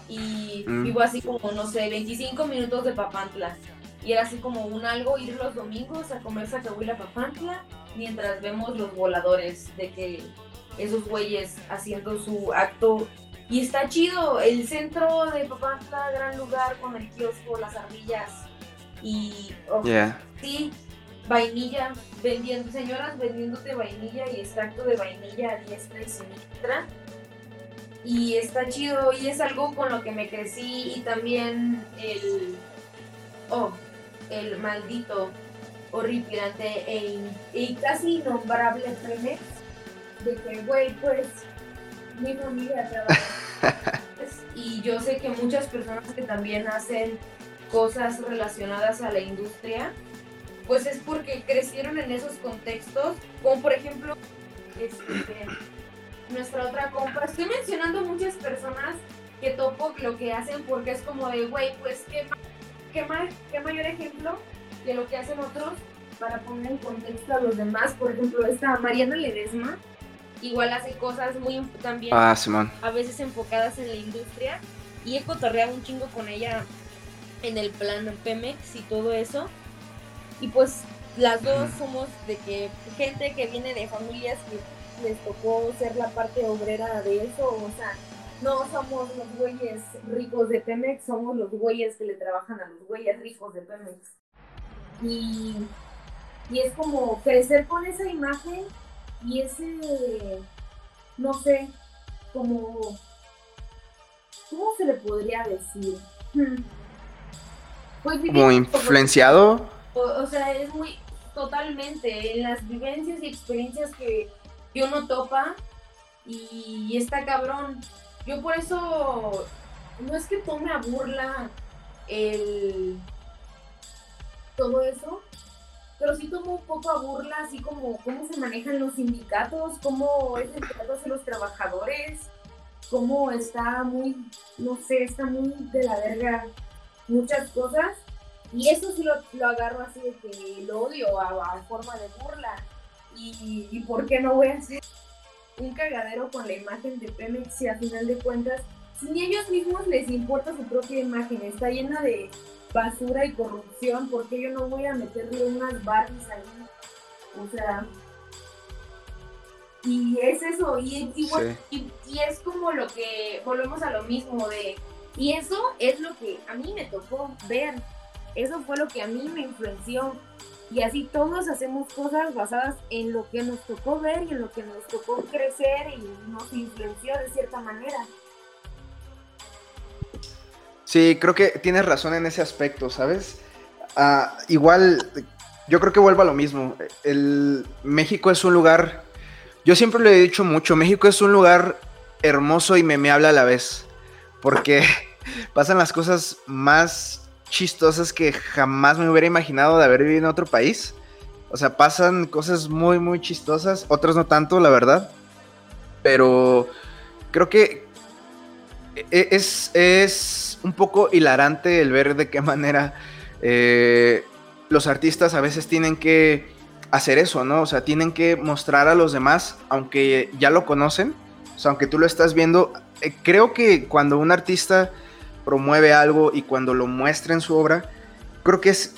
B: Y mm. vivo así como, no sé, 25 minutos de Papantla. Y era así como un algo ir los domingos a comer sacahuila Papantla mientras vemos los voladores de que esos güeyes haciendo su acto. Y está chido, el centro de Papantla, gran lugar con el kiosco, las ardillas. Y oh, sí, vainilla, vendiendo, señoras vendiéndote vainilla y extracto de vainilla a diestra y siniestra. Y está chido y es algo con lo que me crecí y también el, oh, el maldito, horripilante e, y casi innombrable Pemex de que, güey, pues mi familia trabaja. y yo sé que muchas personas que también hacen cosas relacionadas a la industria, pues es porque crecieron en esos contextos, como por ejemplo este, nuestra otra compa. Estoy mencionando muchas personas que topo lo que hacen porque es como de, güey, pues qué, qué, qué mayor ejemplo de lo que hacen otros para poner en contexto a los demás. Por ejemplo, esta Mariana Ledesma, igual hace cosas muy también
A: ah,
B: a veces enfocadas en la industria y he cotorreado un chingo con ella en el plan Pemex y todo eso. Y pues las dos somos de que gente que viene de familias que les tocó ser la parte obrera de eso, o sea, no somos los güeyes ricos de Pemex, somos los güeyes que le trabajan a los güeyes ricos de Pemex. Y, y es como crecer con esa imagen y ese, no sé, como, ¿cómo se le podría decir? Hmm.
A: Pues como influenciado.
B: O, sea, es muy totalmente en las vivencias y experiencias que, que uno topa y está cabrón. Yo por eso no es que tome a burla el todo eso, pero sí tomo un poco a burla, así como cómo se manejan los sindicatos, cómo es el hacia los trabajadores, cómo está muy, no sé, está muy de la verga muchas cosas. Y eso sí lo, lo agarro así de que lo odio a, forma de burla. Y, y, por qué no voy a hacer un cagadero con la imagen de Pemex si a final de cuentas, ni ellos mismos les importa su propia imagen, está llena de basura y corrupción, porque yo no voy a meterle unas Barbies ahí? O sea, y es eso, y, y, es como lo que, volvemos a lo mismo de, y eso es lo que a mí me tocó ver, eso fue lo que a mí me influenció, y así todos hacemos cosas basadas en lo que nos tocó ver y en lo que nos tocó crecer y nos influenció de cierta manera.
A: Sí, creo que tienes razón en ese aspecto, ¿sabes? Ah, igual, yo creo que vuelvo a lo mismo. El México es un lugar, yo siempre lo he dicho mucho, México es un lugar hermoso y memeable a la vez, porque pasan las cosas más chistosas que jamás me hubiera imaginado de haber vivido en otro país. O sea, pasan cosas muy, muy chistosas, otras no tanto, la verdad. Pero creo que e, es, es un poco hilarante el ver de qué manera eh, los artistas a veces tienen que hacer eso, ¿no? O sea, tienen que mostrar a los demás, aunque ya lo conocen, o sea, aunque tú lo estás viendo, eh, creo que cuando un artista promueve algo y cuando lo muestra en su obra, creo que es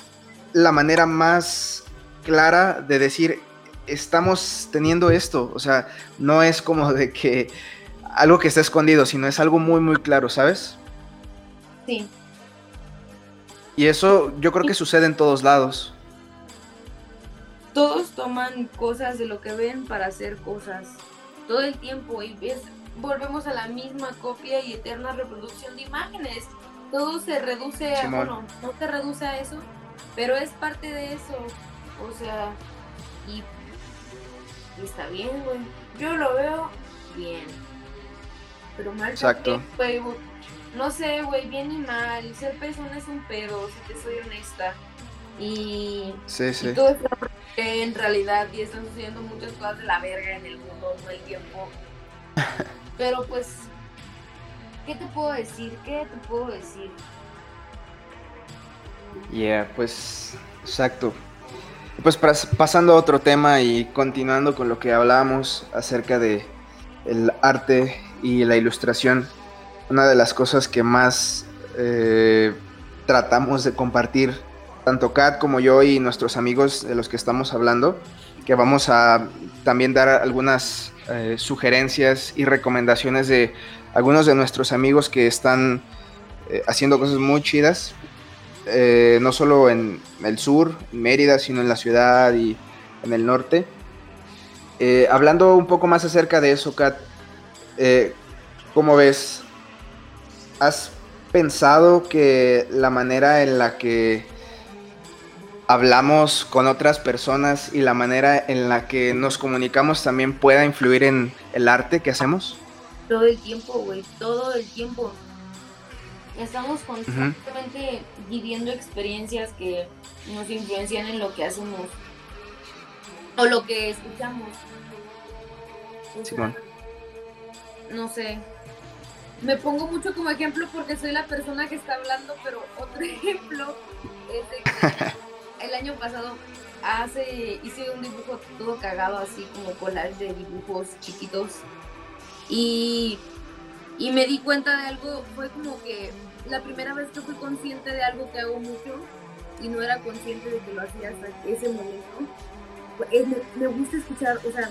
A: la manera más clara de decir, estamos teniendo esto, o sea, no es como de que algo que está escondido, sino es algo muy, muy claro, ¿sabes?
B: Sí.
A: Y eso yo creo que sucede en todos lados.
B: Todos toman cosas de lo que ven para hacer cosas todo el tiempo y volvemos a la misma copia y eterna reproducción de imágenes. Todo se reduce a, bueno, no se reduce a eso, pero es parte de eso. O sea, y, y está bien, güey. Yo lo veo bien. Pero mal
A: Exacto.
B: No sé, güey, bien y mal. Ser persona es un pedo, si te soy honesta. Y,
A: sí, sí.
B: todo esto en realidad y están sucediendo muchas cosas de la verga en el mundo todo el tiempo. Pero pues, ¿qué te puedo decir? ¿Qué te puedo decir?
A: Yeah, pues, exacto. Pues pasando a otro tema y continuando con lo que hablábamos acerca de el arte y la ilustración, una de las cosas que más eh, tratamos de compartir, tanto Kat como yo y nuestros amigos de los que estamos hablando, que vamos a también dar algunas eh, sugerencias y recomendaciones de algunos de nuestros amigos que están eh, haciendo cosas muy chidas. no solo en el sur, Mérida, sino en la ciudad y en el norte. Hablando un poco más acerca de eso, Kat, ¿cómo ves? ¿Has pensado que la manera en la que hablamos con otras personas y la manera en la que nos comunicamos también pueda influir en el arte que hacemos?
B: Todo el tiempo, güey, todo el tiempo. Estamos constantemente viviendo experiencias que nos influencian en lo que hacemos o lo que escuchamos. no sé. Me pongo mucho como ejemplo porque soy la persona que está hablando, pero otro ejemplo es de que el año pasado hace hice un dibujo todo cagado así como collage de dibujos chiquitos. Y, y me di cuenta de algo fue como que la primera vez que fui consciente de algo que hago mucho y no era consciente de que lo hacía hasta ese momento me, gusta escuchar, o sea,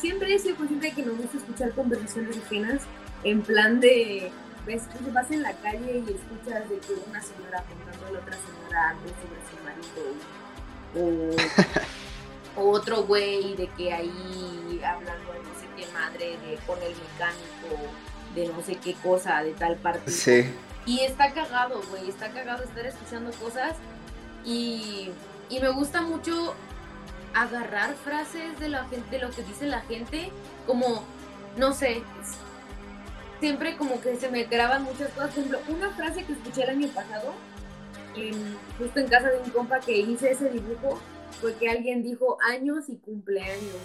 B: siempre he sido consciente de que me gusta escuchar conversaciones ajenas en plan de, ves, que vas en la calle y escuchas de que una señora contando a la otra señora algo sobre su marido o, otro güey de que ahí hablando de no sé qué madre, de con el mecánico, de no sé qué cosa, de tal parte.
A: Sí.
B: Y está cagado, güey, está cagado estar escuchando cosas y, y me gusta mucho agarrar frases de la gente, de lo que dice la gente, como, no sé, siempre como que se me graban muchas cosas. Por ejemplo, una frase que escuché el año pasado, justo en casa de un compa que hice ese dibujo, fue que alguien dijo años y cumpleaños.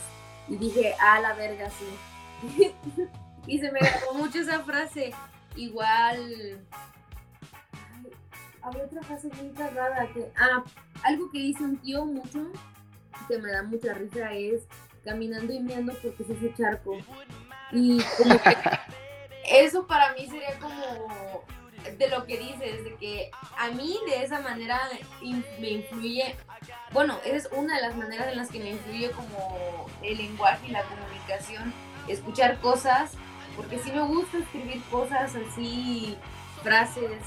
B: Y dije, ah, la verga, sí. y se me grabó mucho esa frase. Igual. había otra frase muy rara que. Ah, algo que dice un tío mucho que me da mucha risa es caminando y meando porque se hace charco. Y como que eso para mí sería como de lo que dices, de que a mí de esa manera me influye, bueno, es una de las maneras en las que me influye como el lenguaje y la comunicación, escuchar cosas, porque sí me gusta escribir cosas así, frases,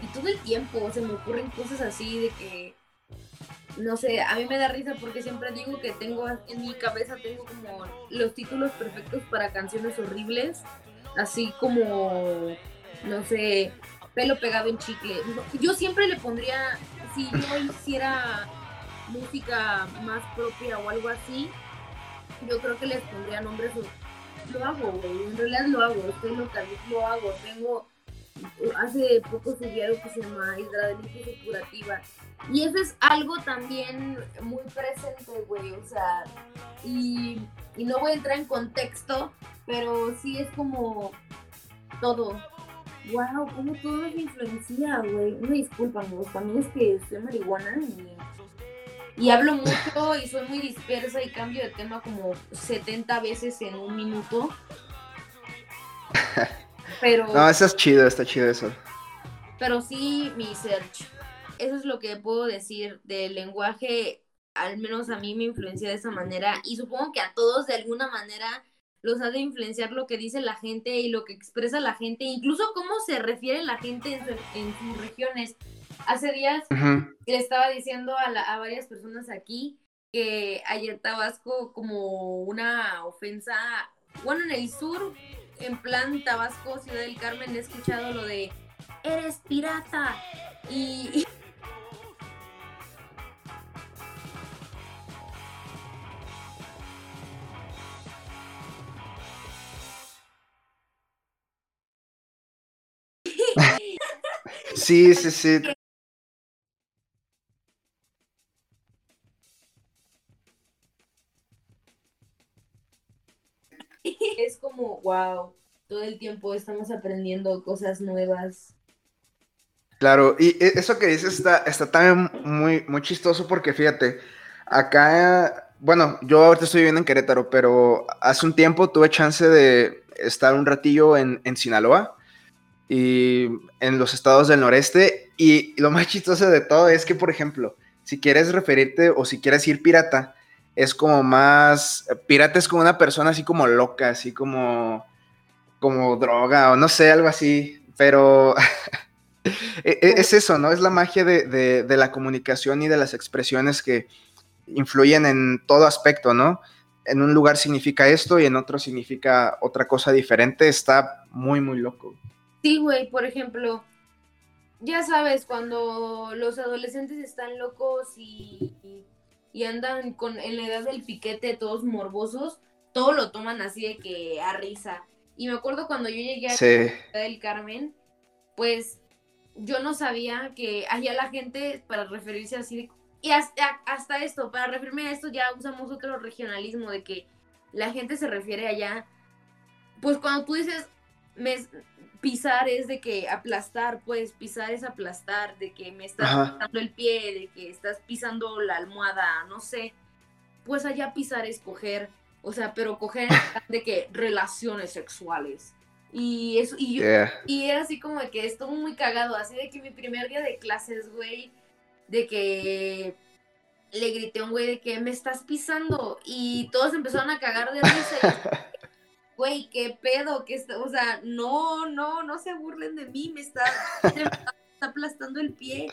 B: y todo el tiempo se me ocurren cosas así de que no sé, a mí me da risa porque siempre digo que tengo en mi cabeza tengo como los títulos perfectos para canciones horribles, así como, no sé, pelo pegado en chicle. Yo siempre le pondría, si yo hiciera música más propia o algo así, yo creo que les pondría nombres. Lo hago, güey, en realidad lo hago, estoy lo hago, tengo hace poco subí algo que se llama hidradelitis curativa. Y eso es algo también muy presente, güey. O sea, y, no voy a entrar en contexto, pero sí es como todo. Wow, cómo todo me influencia, güey. Una disculpa, amigos. También es que soy marihuana y, y hablo mucho y soy muy dispersa y cambio de tema como 70 veces en un minuto. Pero.
A: No, eso es chido, está chido eso.
B: Pero sí, mi search. Eso es lo que puedo decir del lenguaje. Al menos a mí me influencia de esa manera. Y supongo que a todos de alguna manera los ha de influenciar lo que dice la gente y lo que expresa la gente, incluso cómo se refiere la gente en, sus regiones. Hace días le estaba diciendo a, a varias personas aquí que ayer Tabasco como una ofensa, bueno, en el sur en plan Tabasco, Ciudad del Carmen, he escuchado lo de eres pirata y...
A: Sí, sí, sí.
B: es como, wow, todo el tiempo estamos aprendiendo cosas nuevas.
A: Claro, y e, eso que dices está, está también muy, muy chistoso porque fíjate, acá, bueno, yo ahorita estoy viviendo en Querétaro, pero hace un tiempo tuve chance de estar un ratillo en, en Sinaloa y en los estados del noreste. Y lo más chistoso de todo es que, por ejemplo, si quieres referirte o si quieres ir pirata, es como más, pirata es como una persona así como loca, así como, como droga o no sé, algo así, pero E, e, es eso, ¿no? Es la magia de, de, la comunicación y de las expresiones que influyen en todo aspecto, ¿no? En un lugar significa esto y en otro significa otra cosa diferente. Está muy, muy loco.
B: Sí, güey, por ejemplo, ya sabes, cuando los adolescentes están locos y, y, andan con, en la edad del piquete todos morbosos, todo lo toman así de que a risa. Y me acuerdo cuando yo llegué a la del Carmen, pues yo no sabía que allá la gente, para referirse así, de, y hasta, hasta, esto, para referirme a esto ya usamos otro regionalismo de que la gente se refiere allá, pues cuando tú dices me, pisar es de que aplastar, pues pisar es aplastar, de que me estás pisando el pie, de que estás pisando la almohada, no sé, pues allá pisar es coger, o sea, pero coger de que relaciones sexuales. Y eso, y yo, y era así como de que estuvo muy cagado, así de que mi primer día de clases, güey, de que le grité a un güey de que me estás pisando y todos empezaron a cagar de risa. güey, qué pedo, que está, o sea, no, no, no se burlen de mí, me está, me está aplastando el pie.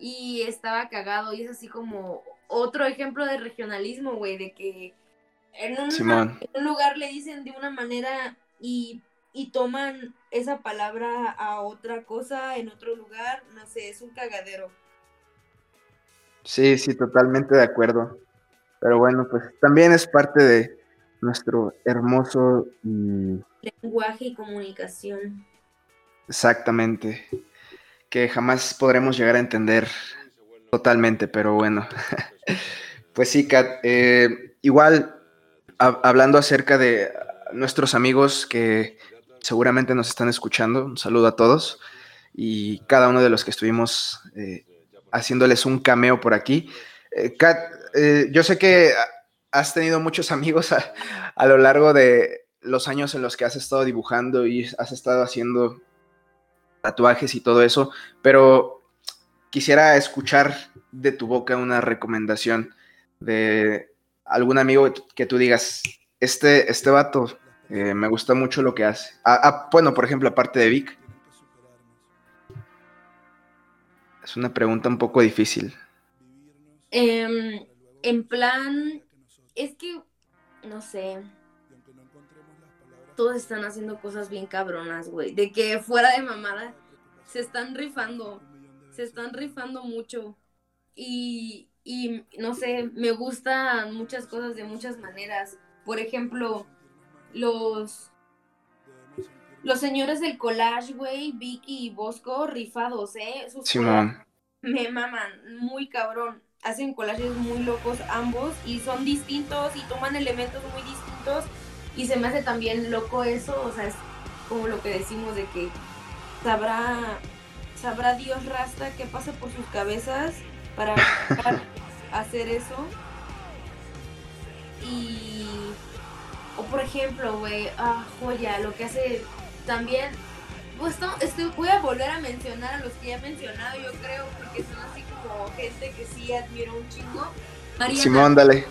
B: Y estaba cagado y es así como otro ejemplo de regionalismo, güey, de que en un, en un lugar le dicen de una manera y y toman esa palabra a otra cosa en otro lugar, no sé, es un cagadero.
A: Sí, sí, totalmente de acuerdo. Pero bueno, pues también es parte de nuestro hermoso
B: lenguaje y comunicación.
A: Exactamente. Que jamás podremos llegar a entender totalmente, pero bueno. pues sí, Kat, eh, igual hablando acerca de nuestros amigos que seguramente nos están escuchando. Un saludo a todos y cada uno de los que estuvimos eh, haciéndoles un cameo por aquí. Eh, Kat, yo sé que has tenido muchos amigos a, lo largo de los años en los que has estado dibujando y has estado haciendo tatuajes y todo eso, pero quisiera escuchar de tu boca una recomendación de algún amigo que tú digas, este, este vato eh, me gusta mucho lo que hace. Bueno, por ejemplo, aparte de Vic. Es una pregunta un poco difícil.
B: Em, en plan, es que, no sé. Todos están haciendo cosas bien cabronas, güey. De que fuera de mamada se están rifando. Se están rifando mucho. Y, y no sé, me gustan muchas cosas de muchas maneras. Por ejemplo, los los señores del collage, güey, Vicky y Bosco, rifados, ¿eh? Sus me maman, muy cabrón. Hacen collages muy locos ambos y son distintos y toman elementos muy distintos y se me hace también loco eso, o sea, es como lo que decimos de que sabrá sabrá Dios Rasta qué pasa por sus cabezas para hacer eso. Y o por ejemplo, güey, ah, joya, lo que hace también. Pues no, estoy, voy a volver a mencionar a los que ya he mencionado, yo creo, porque son así como gente que sí admiro un chingo.
A: Mariana, Simón, dale.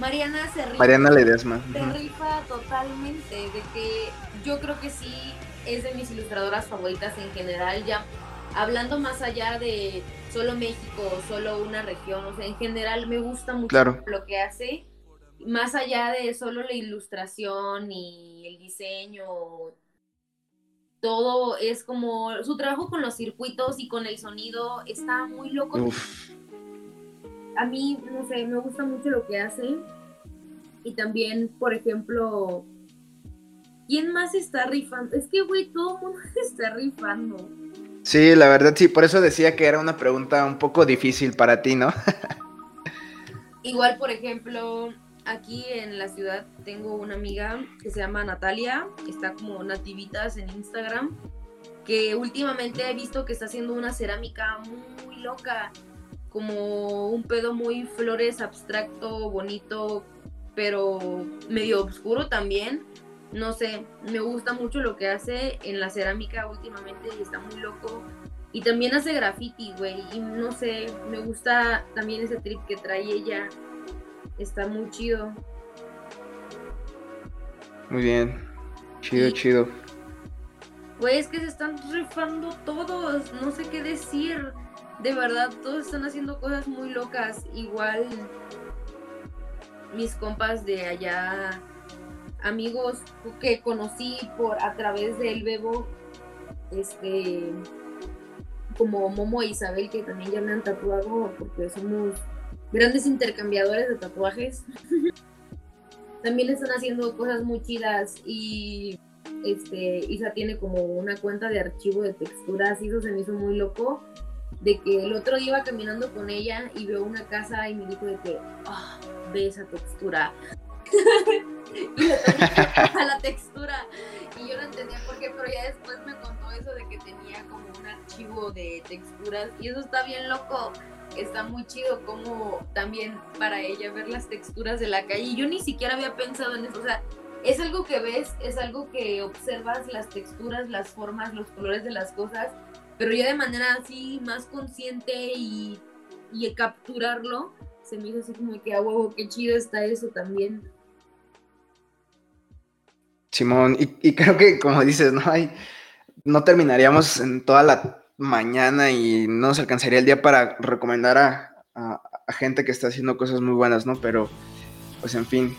B: Mariana se rifa.
A: Mariana Ledesma.
B: Se rifa totalmente, de que yo creo que sí es de mis ilustradoras favoritas en general, ya hablando más allá de solo México, solo una región, o sea, en general me gusta mucho lo que hace más allá de solo la ilustración y el diseño, todo es como su trabajo con los circuitos y con el sonido está muy loco. A mí, no sé, me gusta mucho lo que hace. Y también, por ejemplo, ¿quién más está rifando? Es que, güey, todo el mundo está rifando.
A: Sí, la verdad, sí, por eso decía que era una pregunta un poco difícil para ti, ¿no?
B: Igual, por ejemplo, aquí en la ciudad tengo una amiga que se llama Natalia, está como nativitas en Instagram, que últimamente he visto que está haciendo una cerámica muy loca, como un pedo muy flores abstracto, bonito, pero medio oscuro también. No sé, me gusta mucho lo que hace en la cerámica últimamente y está muy loco. Y también hace graffiti, güey. Y no sé, me gusta también ese trip que trae ella está muy chido.
A: Muy bien, chido, chido.
B: Pues que se están rifando todos, no sé qué decir. De verdad, todos están haciendo cosas muy locas. Igual mis compas de allá, amigos que conocí por a través del Bebo, este como Momo e Isabel, que también ya me han tatuado porque somos grandes intercambiadores de tatuajes. también están haciendo cosas muy chidas y este Isa tiene como una cuenta de archivo de texturas y eso se me hizo muy loco de que el otro día iba caminando con ella y veo una casa y me dijo de que oh, ve esa textura y le a la textura. Y yo no entendía por qué pero ya después me contó eso de que tenía como un archivo de texturas y eso está bien loco está muy chido como también para ella ver las texturas de la calle. Yo ni siquiera había pensado en eso, o sea, es algo que ves, es algo que observas las texturas, las formas, los colores de las cosas, pero ya de manera así más consciente y, y capturarlo, se me hizo así como que a huevo, qué chido está eso también.
A: Simón, y, y creo que como dices, no hay, no terminaríamos en toda la mañana y no nos alcanzaría el día para recomendar a, gente que está haciendo cosas muy buenas, ¿no? Pero, pues en fin.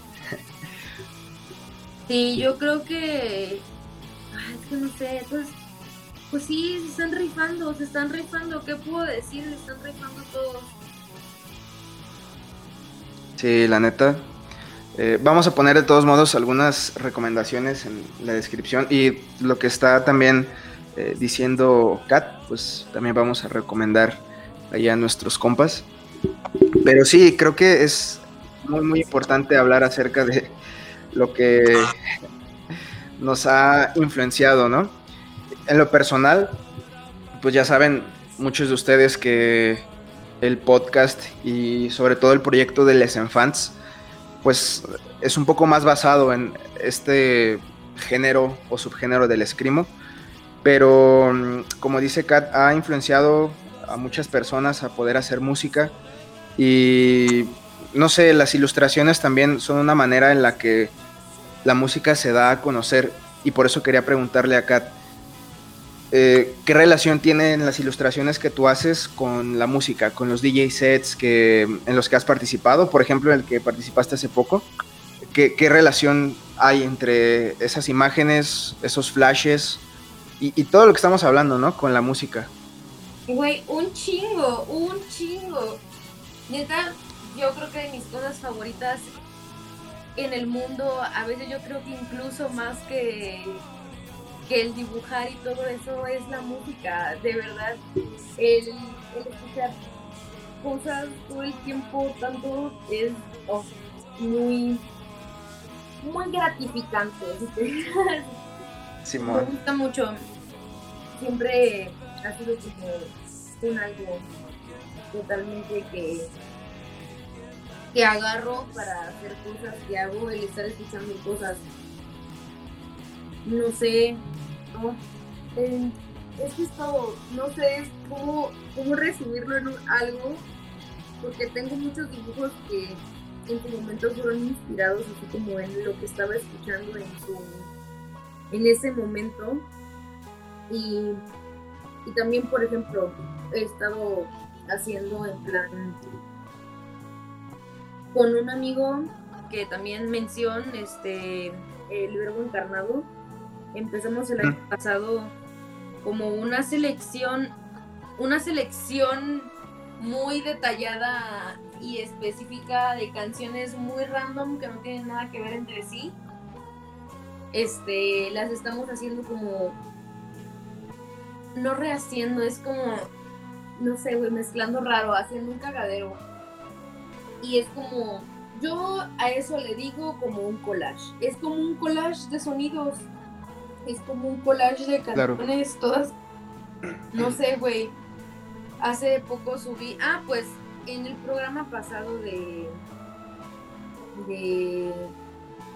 B: Sí, yo creo que. es que no sé, pues. Pues sí, se están rifando, se están rifando. ¿Qué puedo decir? Se están rifando todos.
A: Sí, la neta. Eh, vamos a poner de todos modos algunas recomendaciones en la descripción y lo que está también eh, diciendo Kat, pues también vamos a recomendar allá a nuestros compas. Pero sí, creo que es muy, muy importante hablar acerca de lo que nos ha influenciado, ¿no? En lo personal, pues ya saben muchos de ustedes que el podcast y sobre todo el proyecto de Les Enfants, pues es un poco más basado en este género o subgénero del escrimo pero mm, como dice Kat, ha influenciado a muchas personas a poder hacer música y no sé, las ilustraciones también son una manera en la que la música se da a conocer y por eso quería preguntarle a Kat, eh, ¿qué relación tienen las ilustraciones que tú haces con la música, con los DJ sets que, en los que has participado? Por ejemplo, en el que participaste hace poco. ¿Qué, qué relación hay entre esas imágenes, esos flashes y, todo lo que estamos hablando, ¿no? Con la música.
B: Güey, un chingo, un chingo. Neta, yo creo que de mis cosas favoritas en el mundo, a veces yo creo que incluso más que, que el dibujar y todo eso es la música, de verdad. El, escuchar cosas todo el tiempo, tanto es oh, muy, muy gratificante. Me gusta mucho siempre ha sido como un algo totalmente que, que agarro para hacer cosas que hago, el estar escuchando cosas. No sé, ¿no? es que esto, no sé cómo, cómo resumirlo en algo, porque tengo muchos dibujos que en su momento fueron inspirados así como en lo que estaba escuchando en su en ese momento y, también, por ejemplo, he estado haciendo en plan con un amigo que también menciona este el verbo encarnado. Empezamos el año pasado como una selección, una selección muy detallada y específica de canciones muy random que no tienen nada que ver entre sí. Este, las estamos haciendo como no rehaciendo, es como, no sé, güey, mezclando raro, haciendo un cagadero. Y es como, yo a eso le digo como un collage. Es como un collage de sonidos. Es como un collage de canciones, todas. No sé, güey. Hace poco subí. Ah, pues en el programa pasado de. de.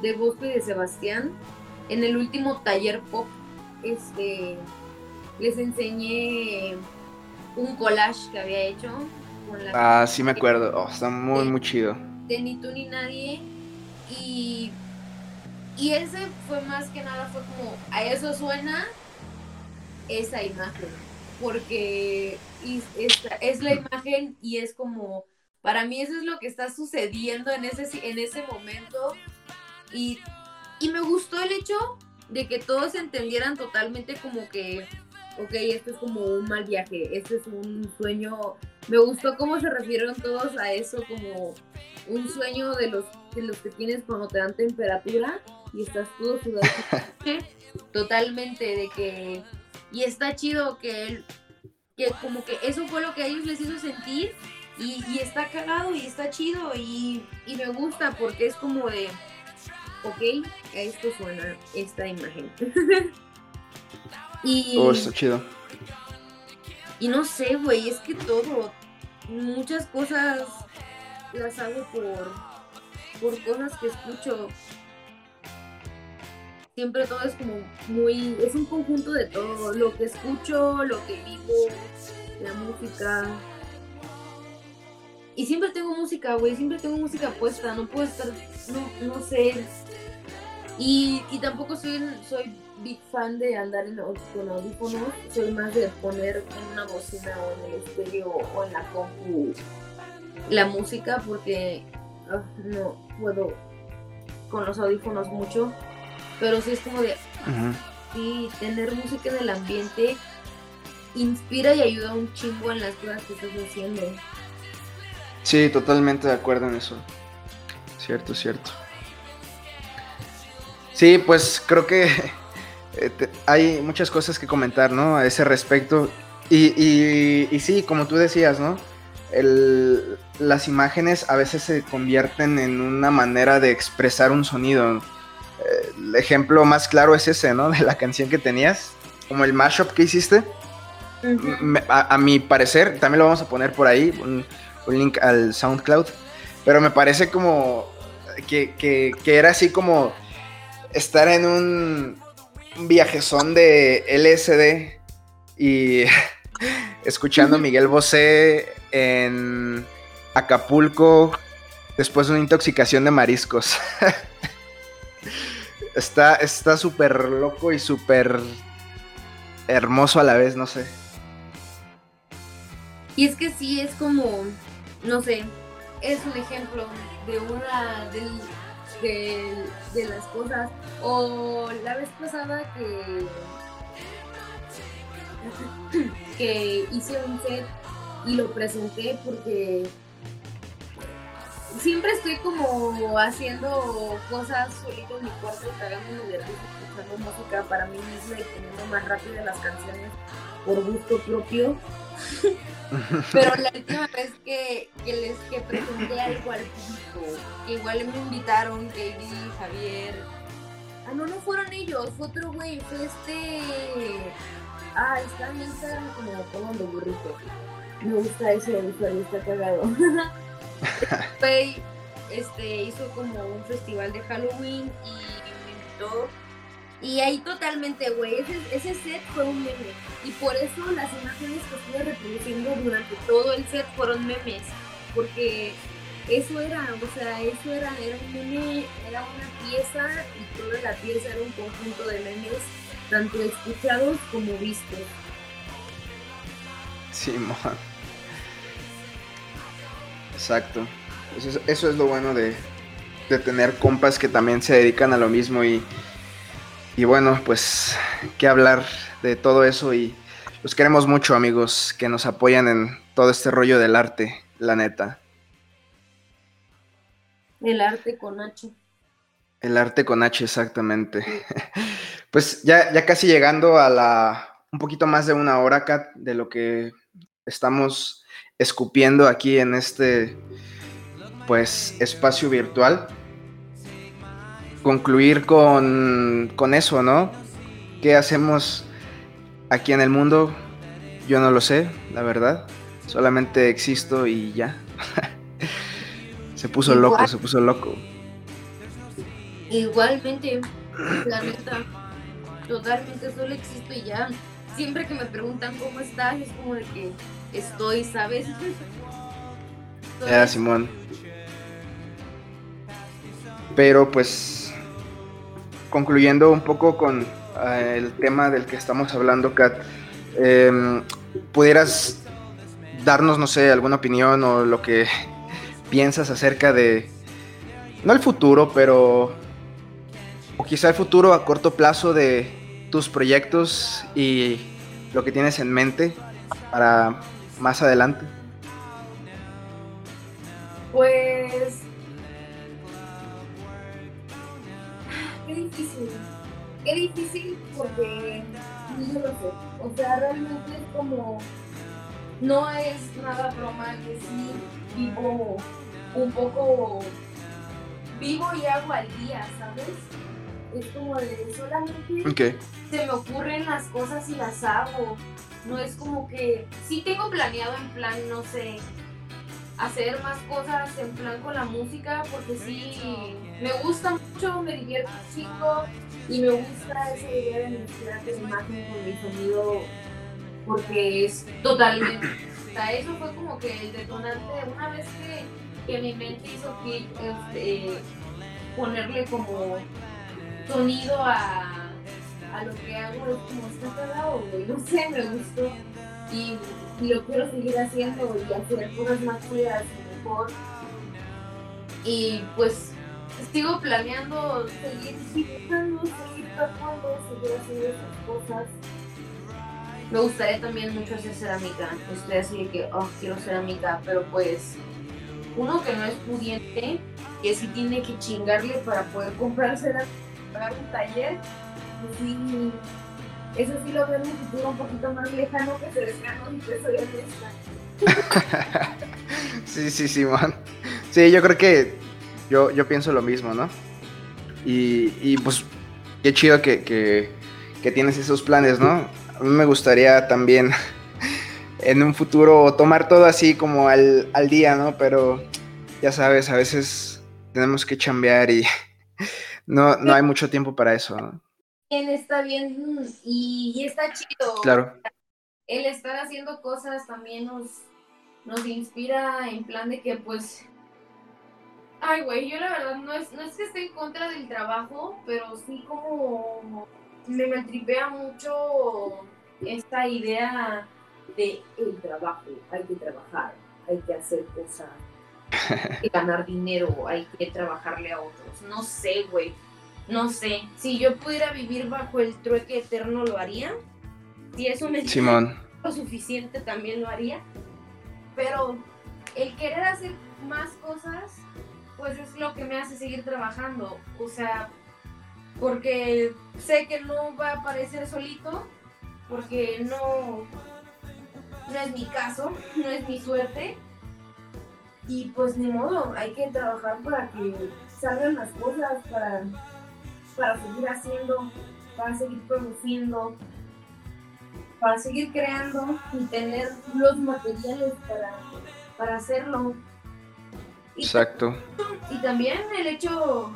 B: de Bosco y de Sebastián. En el último taller pop. Este les enseñé un collage que había hecho.
A: Con la ah, sí me acuerdo. Oh, está muy, muy chido.
B: De Ni tú ni nadie. Y, y ese fue más que nada, fue como, a eso suena esa imagen, porque es la imagen y es como, para mí eso es lo que está sucediendo en ese, en ese momento y, y me gustó el hecho de que todos entendieran totalmente como que, ok, esto es como un mal viaje, esto es un sueño, me gustó cómo se refirieron todos a eso como un sueño de los, de los que tienes cuando te dan temperatura y estás todo sudado. totalmente de que y está chido que que como que eso fue lo que a ellos les hizo sentir y, está cagado y está chido y, me gusta porque es como de ok esto suena esta imagen y
A: oh está chido
B: y no sé güey es que todo muchas cosas las hago por por cosas que escucho siempre todo es como muy, es un conjunto de todo, lo que escucho, lo que vivo, la música. Y siempre tengo música, güey, siempre tengo música puesta, no puedo estar, no, no sé. Y, y tampoco soy, soy big fan de andar en, con audífonos, soy más de poner en una bocina o en el estéreo o en la compu la música porque ah, no puedo con los audífonos mucho pero sí es como de, sí, tener música en el ambiente inspira y ayuda un chingo en las cosas que estás haciendo.
A: Sí, totalmente de acuerdo en eso. Cierto, cierto. Sí, pues creo que eh, hay muchas cosas que comentar, ¿no? A ese respecto. Y, y, y sí, como tú decías, ¿no? El, las imágenes a veces se convierten en una manera de expresar un sonido el ejemplo más claro es ese, ¿no? De la canción que tenías, como el mashup que hiciste. a, mi parecer, también lo vamos a poner por ahí, un, link al SoundCloud, pero me parece como que, era así como estar en un viajezón de LSD y escuchando a Miguel Bosé en Acapulco después de una intoxicación de mariscos. Está súper loco y súper hermoso a la vez, no sé.
B: Y es que sí, es como, no sé, es un ejemplo de una de, de, las cosas. O la vez pasada que, que hice un set y lo presenté porque siempre estoy como haciendo cosas solito en mi cuarto, cagándome de escuchando música para mí misma y teniendo más rápido las canciones por gusto propio. Pero la última vez que, que les que presenté algo al público, que igual me invitaron, Katie, Javier. Ah, no, no fueron ellos, fue otro güey, fue este. Ah, está en Instagram como tomando burrito. Me gusta ese usuario, está cagado. este, hizo como un festival de Halloween y me invitó. Y ahí totalmente, güey, ese, set fue un meme. Y por eso las imágenes que estuve reproduciendo durante todo el set fueron memes. Porque eso era, o sea, eso era, era un meme, era una pieza y toda la pieza era un conjunto de memes, tanto escuchados como vistos.
A: Sí, Exacto. Eso es, lo bueno de, tener compas que también se dedican a lo mismo y, y bueno, pues qué hablar de todo eso y los queremos mucho amigos que nos apoyan en todo este rollo del arte, la neta.
B: El arte con H.
A: El arte con H, exactamente. Pues ya, ya casi llegando a la un poquito más de una hora, Kat, de lo que estamos escupiendo aquí en este pues espacio virtual. Concluir con, con eso, ¿no? ¿Qué hacemos aquí en el mundo? Yo no lo sé, la verdad. Solamente existo y ya. se puso loco, se puso loco.
B: Igualmente, la neta, totalmente solo existo y ya. Siempre que me preguntan cómo estás, es como de que estoy, ¿sabes?
A: Ya, Simón. Pero pues concluyendo un poco con eh, el tema del que estamos hablando, Kat, em, ¿pudieras darnos, no sé, alguna opinión o lo que piensas acerca de, no el futuro, pero, o quizá el futuro a corto plazo de tus proyectos y lo que tienes en mente para más adelante?
B: Pues Qué difícil porque no lo sé. O sea, realmente es como. No es nada broma que sí vivo un poco. Vivo y hago al día, ¿sabes? Es como de solamente se me ocurren las cosas y las hago. No es como que. Sí tengo planeado en plan, no sé, hacer más cosas en plan con la música porque sí me gusta mucho, me divierto chico y me gusta esa idea de mezclar la imagen con mi sonido porque es totalmente, o eso fue como que el detonante, una vez que, que mi mente hizo clic, este, ponerle como sonido a, a lo que hago, es como está cagado, no sé, me gustó. Y y lo quiero seguir haciendo y hacer cosas más chidas y mejor. Y pues sigo planeando seguir dibujando, seguir tatuando, seguir haciendo esas cosas. Me gustaría también mucho hacer cerámica. Estoy así de que, oh, quiero cerámica, pero pues uno que no es pudiente, que sí tiene que chingarle para poder comprar cerámica, pagar un taller, pues sí eso sí lo veo en un futuro un poquito más lejano que cercano y que soy honesta.
A: sí, sí, Simón. Sí, yo creo que yo, yo pienso lo mismo, ¿no? Y, y pues qué chido que, que, que, tienes esos planes, ¿no? A mí me gustaría también en un futuro tomar todo así como al, al día, ¿no? Pero ya sabes, a veces tenemos que chambear y no, no hay mucho tiempo para eso, ¿no?
B: está bien y, está chido.
A: Claro.
B: El estar haciendo cosas también nos, nos inspira en plan de que pues... Ay, güey, yo la verdad no es, no es que esté en contra del trabajo, pero sí como me maltripea mucho esta idea de el trabajo, hay que trabajar, hay que hacer cosas, hay que ganar dinero, hay que trabajarle a otros. No sé, güey no sé, si yo pudiera vivir bajo el trueque eterno lo haría. Si eso me
A: Simón.
B: lo suficiente también lo haría. Pero el querer hacer más cosas, pues es lo que me hace seguir trabajando. O sea, porque sé que no va a aparecer solito, porque no, no es mi caso, no es mi suerte. Y pues ni modo, hay que trabajar para que salgan las cosas, para para seguir haciendo, para seguir produciendo, para seguir creando y tener los materiales para, para hacerlo.
A: Exacto.
B: Y también el hecho,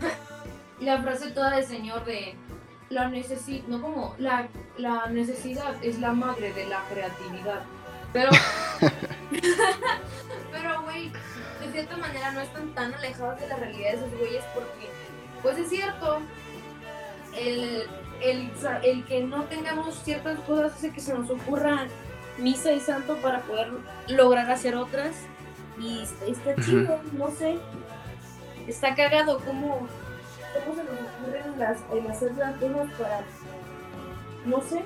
B: la frase toda del señor de la necesidad, no como la, la necesidad es la madre de la creatividad. Pero, pero güey, de cierta manera no están tan alejados de la realidad de esos güeyes porque pues es cierto, el, el, que no tengamos ciertas cosas hace que se nos ocurra misa y santo para poder lograr hacer otras. Y está chido, no sé. Está cagado cómo, cómo se nos ocurren las, el hacer las cosas para, no sé,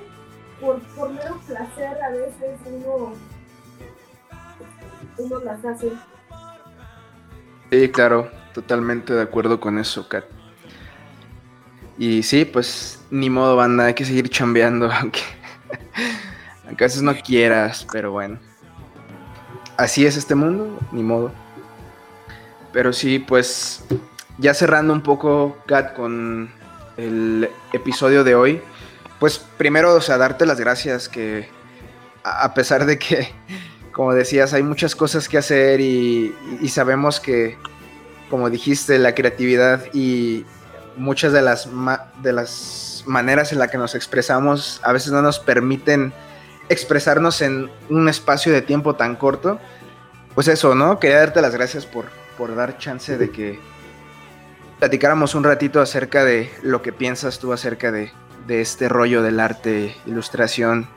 B: por, por mero placer a veces uno, uno las hace.
A: Sí, claro, totalmente de acuerdo con eso, Kat. Y sí, pues ni modo, banda, hay que seguir chambeando, aunque, aunque a veces no quieras, pero bueno. Así es este mundo, ni modo. Pero sí, pues ya cerrando un poco, Kat, con el episodio de hoy, pues primero, o sea, darte las gracias que a pesar de que, como decías, hay muchas cosas que hacer y, y sabemos que, como dijiste, la creatividad y, muchas de las, de las maneras en las que nos expresamos a veces no nos permiten expresarnos en un espacio de tiempo tan corto. Pues eso, ¿no? Quería darte las gracias por, por dar chance de que platicáramos un ratito acerca de lo que piensas tú acerca de, de este rollo del arte, ilustración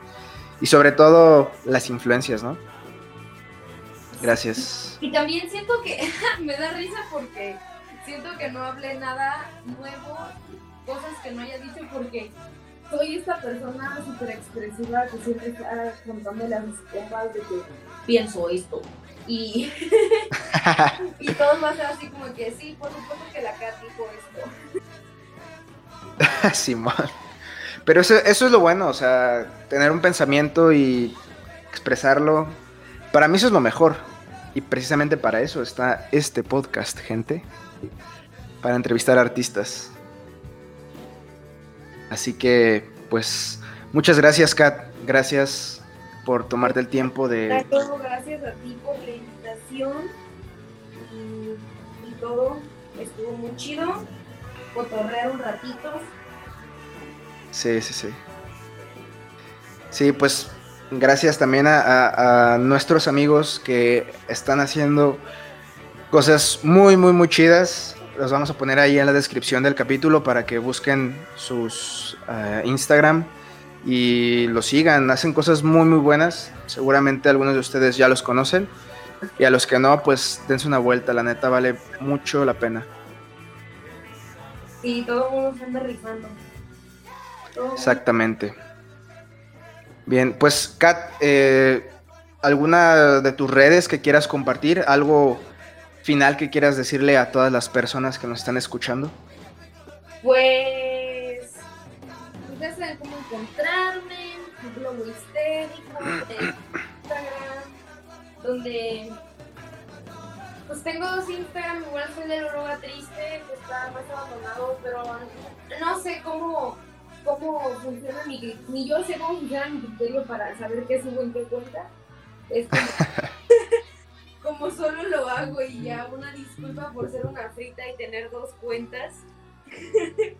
A: y sobre todo las influencias, ¿no? Gracias.
B: Y también siento que me da risa porque siento que no hablé nada nuevo, cosas que no haya dicho porque soy esta persona súper expresiva que siempre está contándole a mis compas de que pienso esto. Y, y todo va a ser así como que sí, por supuesto que la Kat dijo
A: esto. Simón. Pero eso, eso es lo bueno, o sea, tener un pensamiento y expresarlo. Para mí eso es lo mejor. Y precisamente para eso está este podcast, gente. Para entrevistar artistas. Así que, pues, muchas gracias, Kat. Gracias por tomarte el tiempo de...
B: Gracias a ti por la invitación y, todo. Estuvo muy chido. Cotorrear un ratito.
A: Sí, sí, sí. Sí, pues gracias también a, a, nuestros amigos que están haciendo cosas muy, muy, muy chidas los vamos a poner ahí en la descripción del capítulo para que busquen sus uh, Instagram y los sigan. Hacen cosas muy, muy buenas. Seguramente algunos de ustedes ya los conocen. Y a los que no, pues dense una vuelta. La neta vale mucho la pena.
B: Sí, todo el mundo se anda rifando.
A: Exactamente. Bien, pues Kat, eh, ¿alguna de tus redes que quieras compartir? ¿Algo final que quieras decirle a todas las personas que nos están escuchando?
B: Pues, pues ya saben cómo encontrarme, un blog histérico, Instagram, donde pues tengo dos Instagram, igual soy de Loroga Triste, que está más abandonado, pero no sé cómo, cómo funciona mi, ni yo sé cómo funciona mi criterio para saber qué subo en qué cuenta. Es como solo lo hago y ya una disculpa por ser una frita y tener dos cuentas.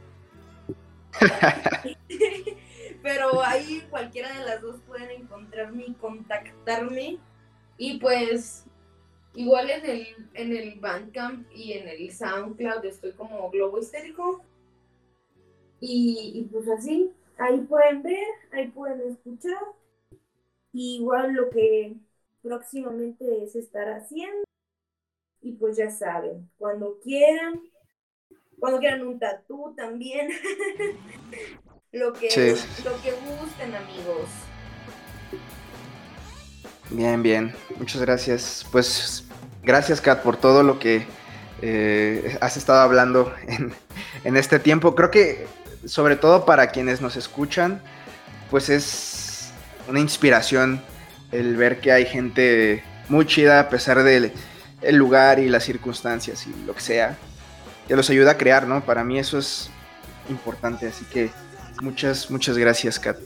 B: Pero ahí cualquiera de las dos pueden encontrarme y contactarme. Y pues igual en el, en el Bandcamp y en el SoundCloud estoy como Globo Histérico. Y, y pues así, ahí pueden ver, ahí pueden escuchar. igual lo que próximamente se estará haciendo. Y pues ya saben, cuando quieran, cuando quieran un tatú también, lo, que, lo que gusten amigos.
A: Bien, bien, muchas gracias. Pues gracias Kat por todo lo que eh, has estado hablando en, en este tiempo. Creo que sobre todo para quienes nos escuchan, pues es una inspiración el ver que hay gente muy chida a pesar del el lugar y las circunstancias y lo que sea, que los ayuda a crear, ¿no? Para mí eso es importante, así que muchas, muchas gracias, Kat.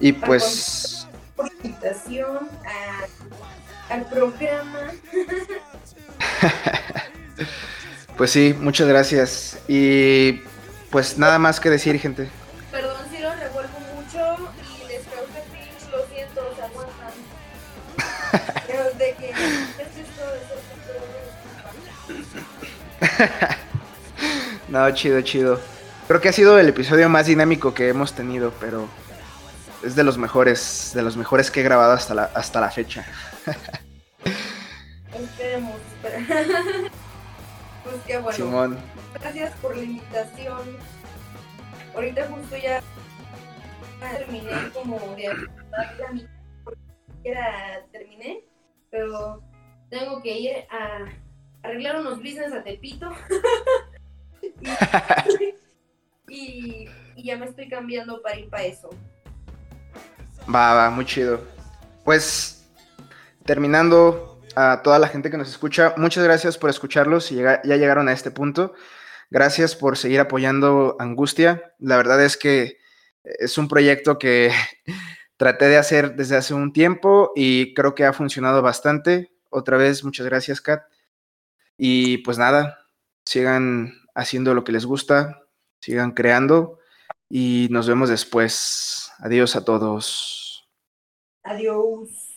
A: Y pues...
B: Por invitación al programa.
A: pues sí, muchas gracias. Y pues nada más que decir, gente. no, chido, chido. Creo que ha sido el episodio más dinámico que hemos tenido, pero es de los mejores, de los mejores que he grabado hasta la, hasta la fecha.
B: Esperemos, pues qué bueno.
A: Simón.
B: Gracias por la invitación. Ahorita justo ya terminé como de la mitad, terminé, pero tengo que ir a arreglar unos business a Tepito. y, ya me estoy cambiando para ir para eso.
A: Va, va, muy chido. Pues terminando a toda la gente que nos escucha, muchas gracias por escucharlos y ya llegaron a este punto. Gracias por seguir apoyando Angustia. La verdad es que es un proyecto que traté de hacer desde hace un tiempo y creo que ha funcionado bastante. Otra vez, muchas gracias, Kat. Y pues nada, sigan haciendo lo que les gusta, sigan creando y nos vemos después. Adiós a todos.
B: Adiós.